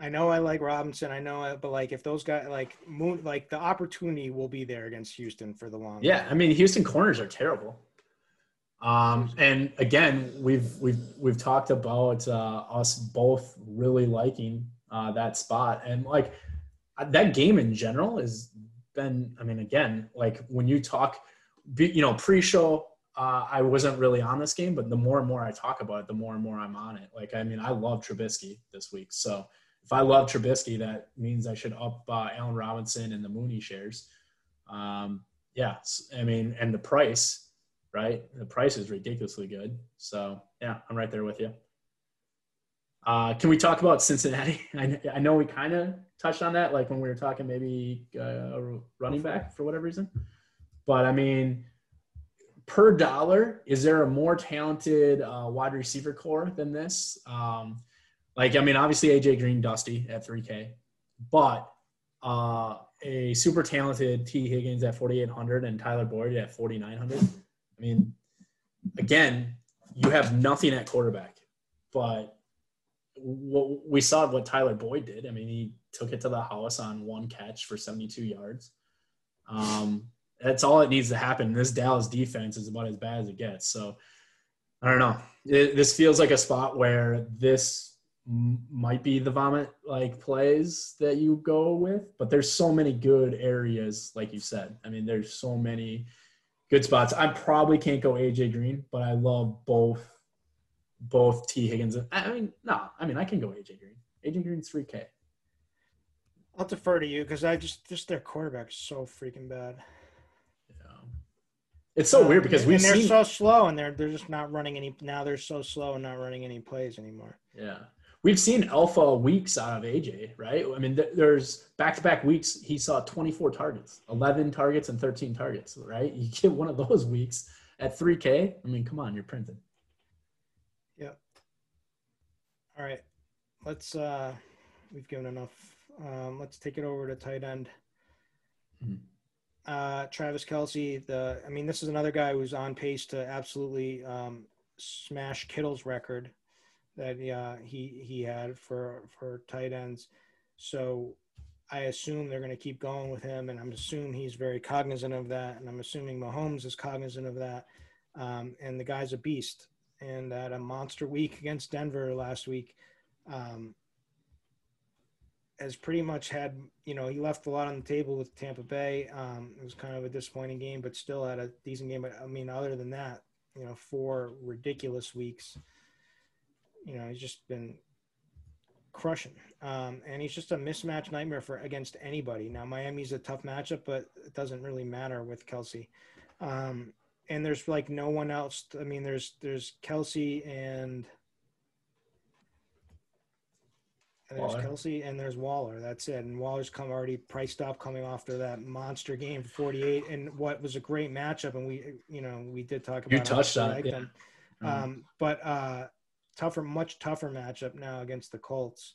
Speaker 1: I know I like Robinson. I know, it, but like if those guys like Moon, like the opportunity will be there against Houston for the long.
Speaker 2: Yeah, I mean Houston corners are terrible. Um, and again, we've we've we've talked about uh, us both really liking uh, that spot, and like that game in general has been. I mean, again, like when you talk, you know, pre-show, uh, I wasn't really on this game, but the more and more I talk about it, the more and more I'm on it. Like, I mean, I love Trubisky this week, so if I love Trubisky, that means I should up uh, Allen Robinson and the Mooney shares. Um, yeah, I mean, and the price, right? The price is ridiculously good. So yeah, I'm right there with you. Uh, can we talk about Cincinnati? *laughs* I, I know we kind of touched on that, like when we were talking maybe uh, running back for whatever reason. But I mean, per dollar, is there a more talented uh, wide receiver core than this? Um, like, I mean, obviously AJ Green, Dusty at 3K, but uh, a super talented Tee Higgins at 4,800 and Tyler Boyd at 4,900. I mean, again, you have nothing at quarterback, but what we saw what Tyler Boyd did. I mean, he took it to the house on one catch for 72 yards. Um, that's all it needs to happen. This Dallas defense is about as bad as it gets. So I don't know. It, this feels like a spot where this might be the vomit like plays that you go with, but there's so many good areas, like you said. I mean, there's so many good spots. I probably can't go AJ Green, but I love both both Tee Higgins. I mean, no, I mean I can go AJ Green. AJ Green's three K.
Speaker 1: I'll defer to you because I just just their quarterback is so freaking bad.
Speaker 2: Yeah, it's so um, weird because we've
Speaker 1: and they're
Speaker 2: seen...
Speaker 1: so slow and they're they're just not running any. Now they're so slow and not running any plays anymore.
Speaker 2: Yeah, we've seen alpha weeks out of AJ, right? I mean, th- there's back to back weeks he saw 24 targets, 11 targets, and 13 targets, right? You get one of those weeks at 3K. I mean, come on, you're printing.
Speaker 1: Yep. All right. Let's, uh, we've given enough. Um, let's take it over to tight end. Mm-hmm. Uh, Travis Kelce. the, I mean, this is another guy who's on pace to absolutely um, smash Kittle's record that he he had for for tight ends. So I assume they're going to keep going with him, and I'm assuming he's very cognizant of that, and I'm assuming Mahomes is cognizant of that. Um, and the guy's a beast. And at a monster week against Denver last week, um, has pretty much had you know he left a lot on the table with Tampa Bay. Um, it was kind of a disappointing game, but still had a decent game. But I mean, other than that, you know, four ridiculous weeks you know, he's just been crushing. Um, and he's just a mismatch nightmare for against anybody. Now Miami's a tough matchup, but it doesn't really matter with Kelce. Um, and there's like no one else. I mean, there's there's Kelce and and there's Waller. Kelce and there's Waller. That's it. And Waller's come already priced up coming off after that monster game for 48 and what was a great matchup. And we, you know, we did talk about
Speaker 2: you touched on it. Yeah.
Speaker 1: Mm-hmm. Um, but uh, tougher, much tougher matchup now against the Colts.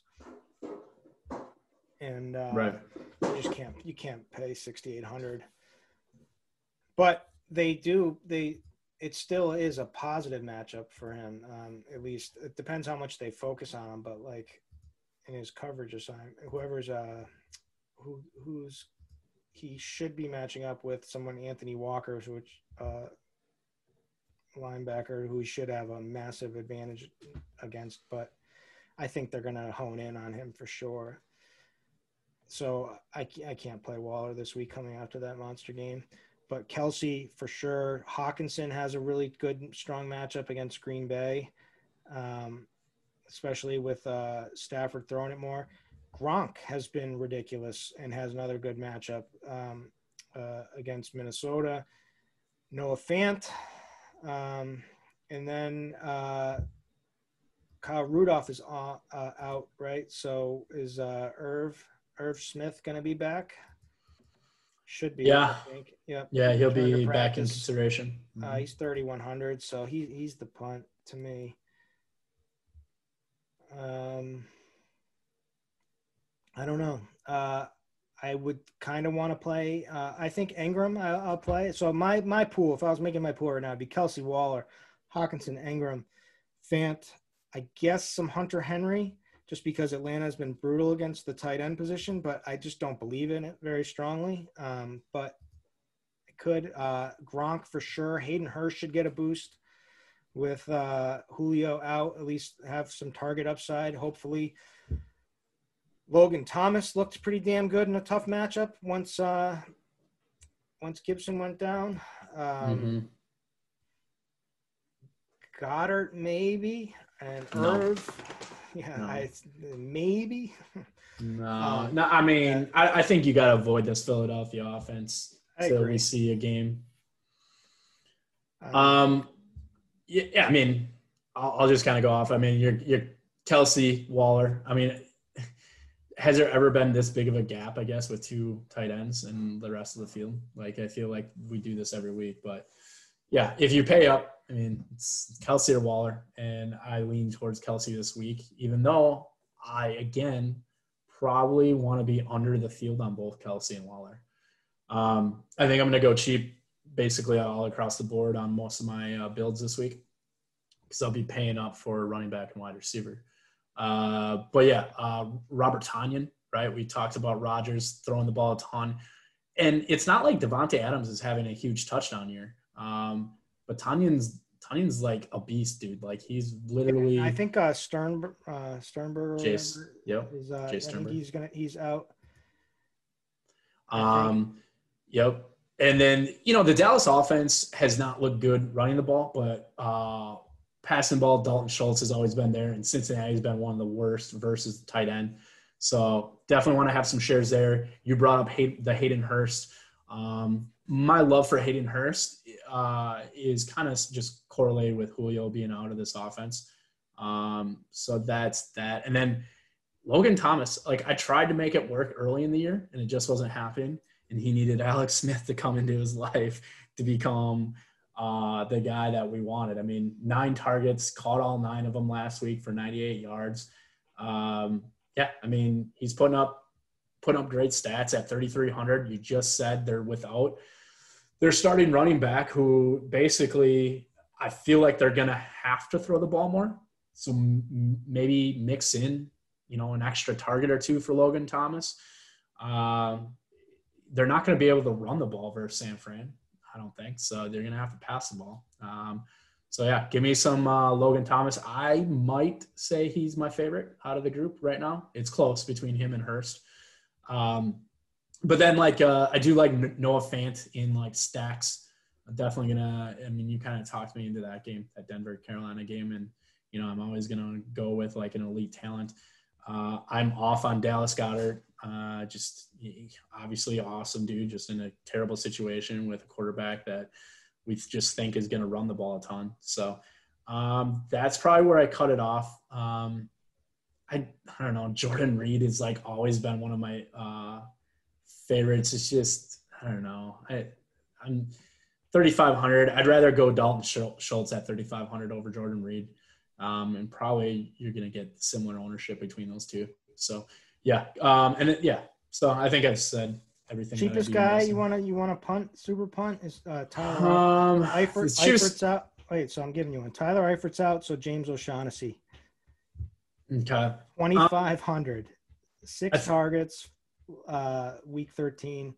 Speaker 1: And uh,
Speaker 2: right.
Speaker 1: you just can't you can't pay sixty eight hundred. But they do they it still is a positive matchup for him. Um, at least it depends how much they focus on him, but like in his coverage assignment, whoever's uh who who's he should be matching up with someone Anthony Walker, which uh, linebacker who should have a massive advantage against, but I think they're going to hone in on him for sure. So I, I can't play Waller this week coming after that monster game. But Kelce for sure. Hockenson has a really good, strong matchup against Green Bay, um, especially with uh, Stafford throwing it more. Gronk has been ridiculous and has another good matchup. Um, uh, against Minnesota. Noah Fant. Um, and then uh, Kyle Rudolph is on, uh, out, right? So is uh, Irv Irv Smith going to be back? Should be.
Speaker 2: Yeah.
Speaker 1: I think. Yep.
Speaker 2: Yeah, he'll be back in consideration.
Speaker 1: Uh, he's 3,100, so he, he's the punt to me. Um, I don't know. Uh, I would kind of want to play. Uh, I think Ingram, I, I'll play. So my my pool, if I was making my pool right now, it'd be Kelce Waller, Hockenson, Ingram, Fant. I guess some Hunter Henry, just because Atlanta has been brutal against the tight end position, but I just don't believe in it very strongly. Um, but it could. Uh, Gronk for sure. Hayden Hurst should get a boost with uh, Julio out, at least have some target upside, hopefully. Logan Thomas looked pretty damn good in a tough matchup once uh, once Gibson went down. Um,
Speaker 2: Mhm.
Speaker 1: Goedert maybe and
Speaker 2: No.
Speaker 1: Irv. Yeah,
Speaker 2: No.
Speaker 1: I, maybe.
Speaker 2: No,
Speaker 1: Um,
Speaker 2: no. I mean,
Speaker 1: yeah.
Speaker 2: I, I think you got to avoid this Philadelphia offense
Speaker 1: agree.
Speaker 2: we see a game.
Speaker 1: Um,
Speaker 2: Um, yeah, yeah, I mean, I'll, I'll just kind of go off. I mean, you're you're Kelce Waller. I mean, has there ever been this big of a gap? I guess with two tight ends and the rest of the field. Like, I feel like we do this every week, but yeah, if you pay up, I mean, it's Kelce or Waller, and I lean towards Kelce this week, even though I again probably want to be under the field on both Kelce and Waller. Um, I think I'm going to go cheap basically all across the board on most of my uh, builds this week because I'll be paying up for running back and wide receiver. Uh, but yeah, uh, Robert Tonyan, right? We talked about Rodgers throwing the ball a ton. And it's not like Davante Adams is having a huge touchdown year. Um, but Tonyan's Tonyan's like a beast, dude. Like he's literally
Speaker 1: I think uh, Stern uh, Sternberg or
Speaker 2: Jace, yep.
Speaker 1: is uh,
Speaker 2: Jace
Speaker 1: I think
Speaker 2: Sternberg.
Speaker 1: he's gonna he's out.
Speaker 2: Um, yep. And then, you know, the Dallas offense has not looked good running the ball, but uh, passing ball, Dalton Schultz has always been there, and Cincinnati's been one of the worst versus the tight end. So definitely want to have some shares there. You brought up Hay- the Hayden Hurst. Um, my love for Hayden Hurst uh, is kind of just correlated with Julio being out of this offense. Um, so that's that. And then Logan Thomas, like I tried to make it work early in the year, and it just wasn't happening. And he needed *laughs* Alex Smith to come into his life to become uh, the guy that we wanted. I mean, nine targets, caught all nine of them last week for 98 yards. Um, yeah, I mean, he's putting up putting up great stats at 3,300. You just said they're without their starting running back, who basically I feel like they're gonna have to throw the ball more. So m- maybe mix in, you know, an extra target or two for Logan Thomas. Um, they're not going to be able to run the ball versus San Fran. I don't think so. They're going to have to pass the ball. Um, so yeah, give me some uh, Logan Thomas. I might say he's my favorite out of the group right now. It's close between him and Hurst. Um, but then like uh, I do like Noah Fant in like stacks. I'm definitely gonna. I mean, you kind of talked me into that game, that Denver Carolina game, and you know I'm always gonna go with like an elite talent. Uh, I'm off on Dallas Goedert. Uh, just obviously awesome dude, just in a terrible situation with a quarterback that we just think is going to run the ball a ton. So um, that's probably where I cut it off. Um, I, I don't know. Jordan Reed has like always been one of my uh, favorites. It's just I don't know. I I'm 3,500. I'd rather go Dalton Schultz at 3,500 over Jordan Reed. Um, and probably you're going to get similar ownership between those two. So yeah. Um, and it, yeah. So I think I've said everything.
Speaker 1: Cheapest guy you want to you want to punt super punt is uh, Tyler
Speaker 2: Um,
Speaker 1: Eifert. Eifert's out. Wait, so I'm giving you one. Tyler Eifert's out, so James O'Shaughnessy,
Speaker 2: okay.
Speaker 1: twenty five hundred, six
Speaker 2: I th-
Speaker 1: targets, uh, week thirteen.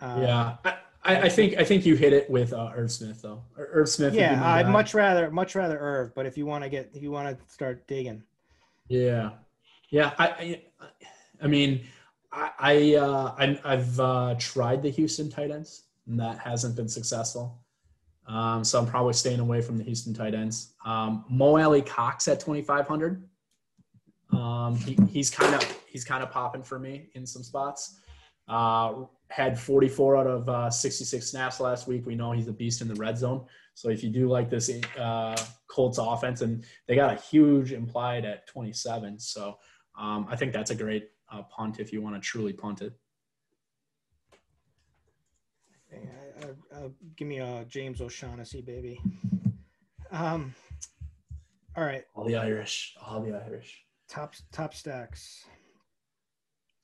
Speaker 1: Uh,
Speaker 2: yeah. I, I, I think I think you hit it with uh, Irv Smith though. Ir- Irv Smith.
Speaker 1: Yeah, I'd
Speaker 2: guy.
Speaker 1: much rather much rather Irv, but if you want to get if you want to start digging,
Speaker 2: Yeah, yeah. I, I, I mean, I, I, uh, I I've uh, tried the Houston tight ends, and that hasn't been successful. Um, so I'm probably staying away from the Houston tight ends. Um, Mo Alie-Cox at 2,500. Um, he, he's kind of he's kind of popping for me in some spots. Uh, had 44 out of uh, 66 snaps last week. We know he's a beast in the red zone. So if you do like this uh, Colts offense, and they got a huge implied at 27, so um, I think that's a great uh, punt if you want to truly punt it.
Speaker 1: give me a James O'Shaughnessy, baby. Um, all right.
Speaker 2: All the Irish. All the Irish.
Speaker 1: Top top stacks.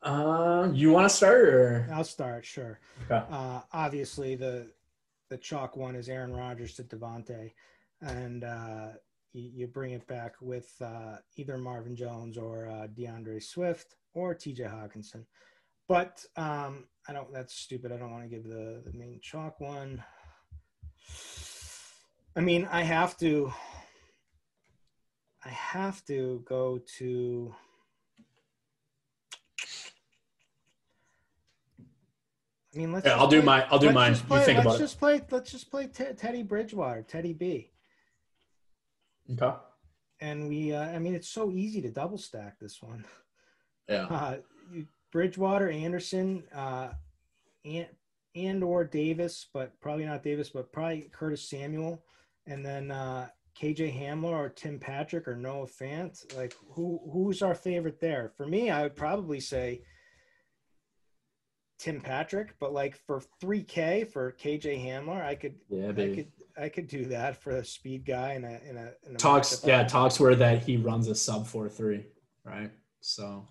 Speaker 2: Uh, you want to start or?
Speaker 1: I'll start. Sure.
Speaker 2: Okay.
Speaker 1: Uh, obviously the the chalk one is Aaron Rodgers to Davante, and uh, you, you bring it back with uh, either Marvin Jones or uh, D'Andre Swift or T.J. Hockenson. But um, I don't. That's stupid. I don't want to give the the main chalk one. I mean, I have to. I have to go to. I mean, let's.
Speaker 2: Yeah, I'll do my. I'll do mine.
Speaker 1: Play,
Speaker 2: you think
Speaker 1: let's just play. Let's just play T- Teddy Bridgewater, Teddy B.
Speaker 2: Okay.
Speaker 1: And we. Uh, I mean, it's so easy to double stack this one.
Speaker 2: Yeah.
Speaker 1: Uh, Bridgewater, Anderson, uh, and and or Davis, but probably not Davis, but probably Curtis Samuel, and then uh, KJ Hamler or Tim Patrick or Noah Fant. Like who who's our favorite there? For me, I would probably say Tim Patrick, but like for 3K for KJ Hamler, I could
Speaker 2: Yeah,
Speaker 1: I could I could do that for a speed guy and a in a, in a
Speaker 2: Talks. Yeah, talks were that he runs a sub four three, right? So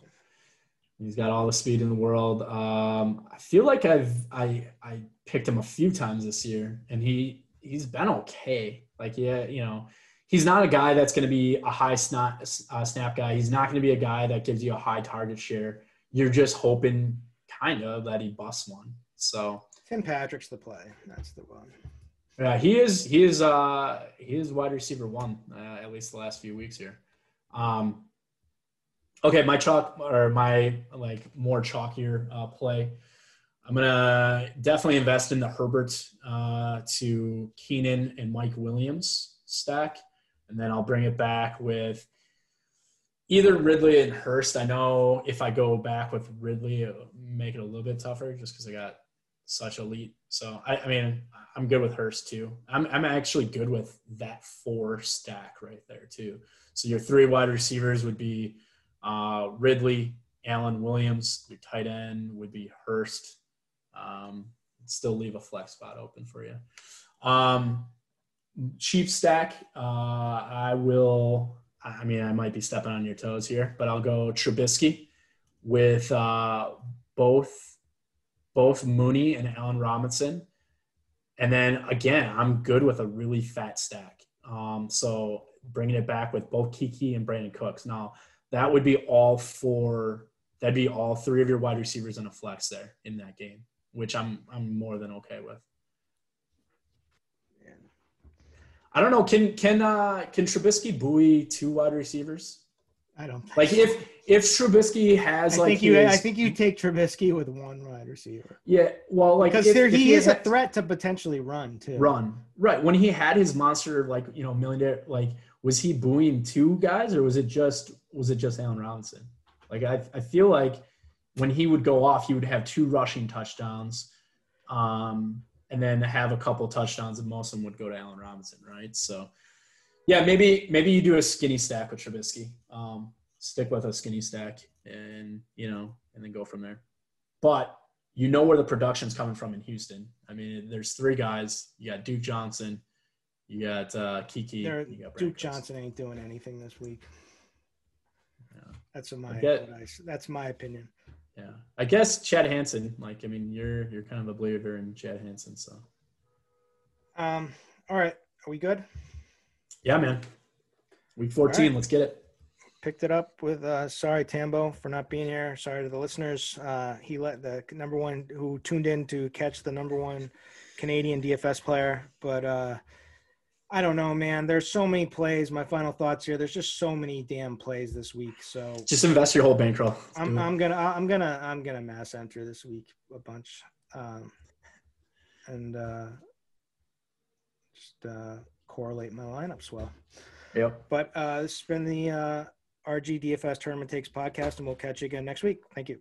Speaker 2: he's got all the speed in the world. Um, I feel like I've I I picked him a few times this year, and he he's been okay. Like yeah, you know. He's not a guy that's going to be a high snap, uh, snap guy. He's not going to be a guy that gives you a high target share. You're just hoping, kind of, that he busts one. So
Speaker 1: Tim Patrick's the play. That's the one.
Speaker 2: Yeah, he is. He is. Uh, he is wide receiver one uh, at least the last few weeks here. Um, okay, my chalk or my like more chalkier uh, play. I'm gonna definitely invest in the Herbert uh, to Keenan and Mike Williams stack, and then I'll bring it back with either Ridley and Hurst. I know if I go back with Ridley, make it a little bit tougher just because I got such elite. So I, I mean, I'm good with Hurst too. I'm I'm actually good with that four stack right there too. So your three wide receivers would be uh, Ridley, Allen Williams. Your tight end would be Hurst. Um, still leave a flex spot open for you. Um, cheap stack. Uh, I will. I mean, I might be stepping on your toes here, but I'll go Trubisky with uh, both both Mooney and Allen Robinson. And then again, I'm good with a really fat stack. Um, so bringing it back with both Keke and Brandin Cooks. Now that would be all four. That'd be all three of your wide receivers in a flex there in that game, which I'm I'm more than okay with. I don't know. Can can uh, can Trubisky buoy two wide receivers?
Speaker 1: I don't think
Speaker 2: Like
Speaker 1: so.
Speaker 2: if if Trubisky has
Speaker 1: I
Speaker 2: like
Speaker 1: think you.
Speaker 2: his-
Speaker 1: I think you take Trubisky with one wide receiver
Speaker 2: yeah well like
Speaker 1: because
Speaker 2: if-
Speaker 1: there
Speaker 2: if
Speaker 1: he is a threat to potentially run too.
Speaker 2: run right when he had his monster like you know millionaire like was he booing two guys or was it just was it just Allen Robinson like I I feel like when he would go off he would have two rushing touchdowns um and then have a couple touchdowns and most of them would go to Allen Robinson right so yeah maybe maybe you do a skinny stack with Trubisky um stick with a skinny stack and you know and then go from there but you know where the production's coming from in Houston. I mean, there's three guys. You got Duke Johnson, you got uh, Keke,
Speaker 1: There,
Speaker 2: you got
Speaker 1: Duke. Johnson ain't doing anything this week.
Speaker 2: Yeah.
Speaker 1: That's my. that's my opinion.
Speaker 2: Yeah, I guess Chad Hansen. Like, I mean, you're you're kind of a believer in Chad Hansen, so
Speaker 1: Um. All right. Are we good?
Speaker 2: Yeah, man. Week 14,
Speaker 1: right.
Speaker 2: let's get it.
Speaker 1: picked it up with uh sorry Tambo for not being here. Sorry to the listeners. Uh he let the number one who tuned in to catch the number one Canadian DFS player. But uh I don't know, man. There's so many plays. My final thoughts here. There's just so many damn plays this week. So
Speaker 2: Just invest your whole bankroll.
Speaker 1: I'm. I'm gonna I'm gonna I'm gonna mass enter this week a bunch. Um and uh just uh correlate my lineups well.
Speaker 2: Yep.
Speaker 1: But uh, this has been the uh, RG DFS Tournament Takes podcast, and we'll catch you again next week. Thank you.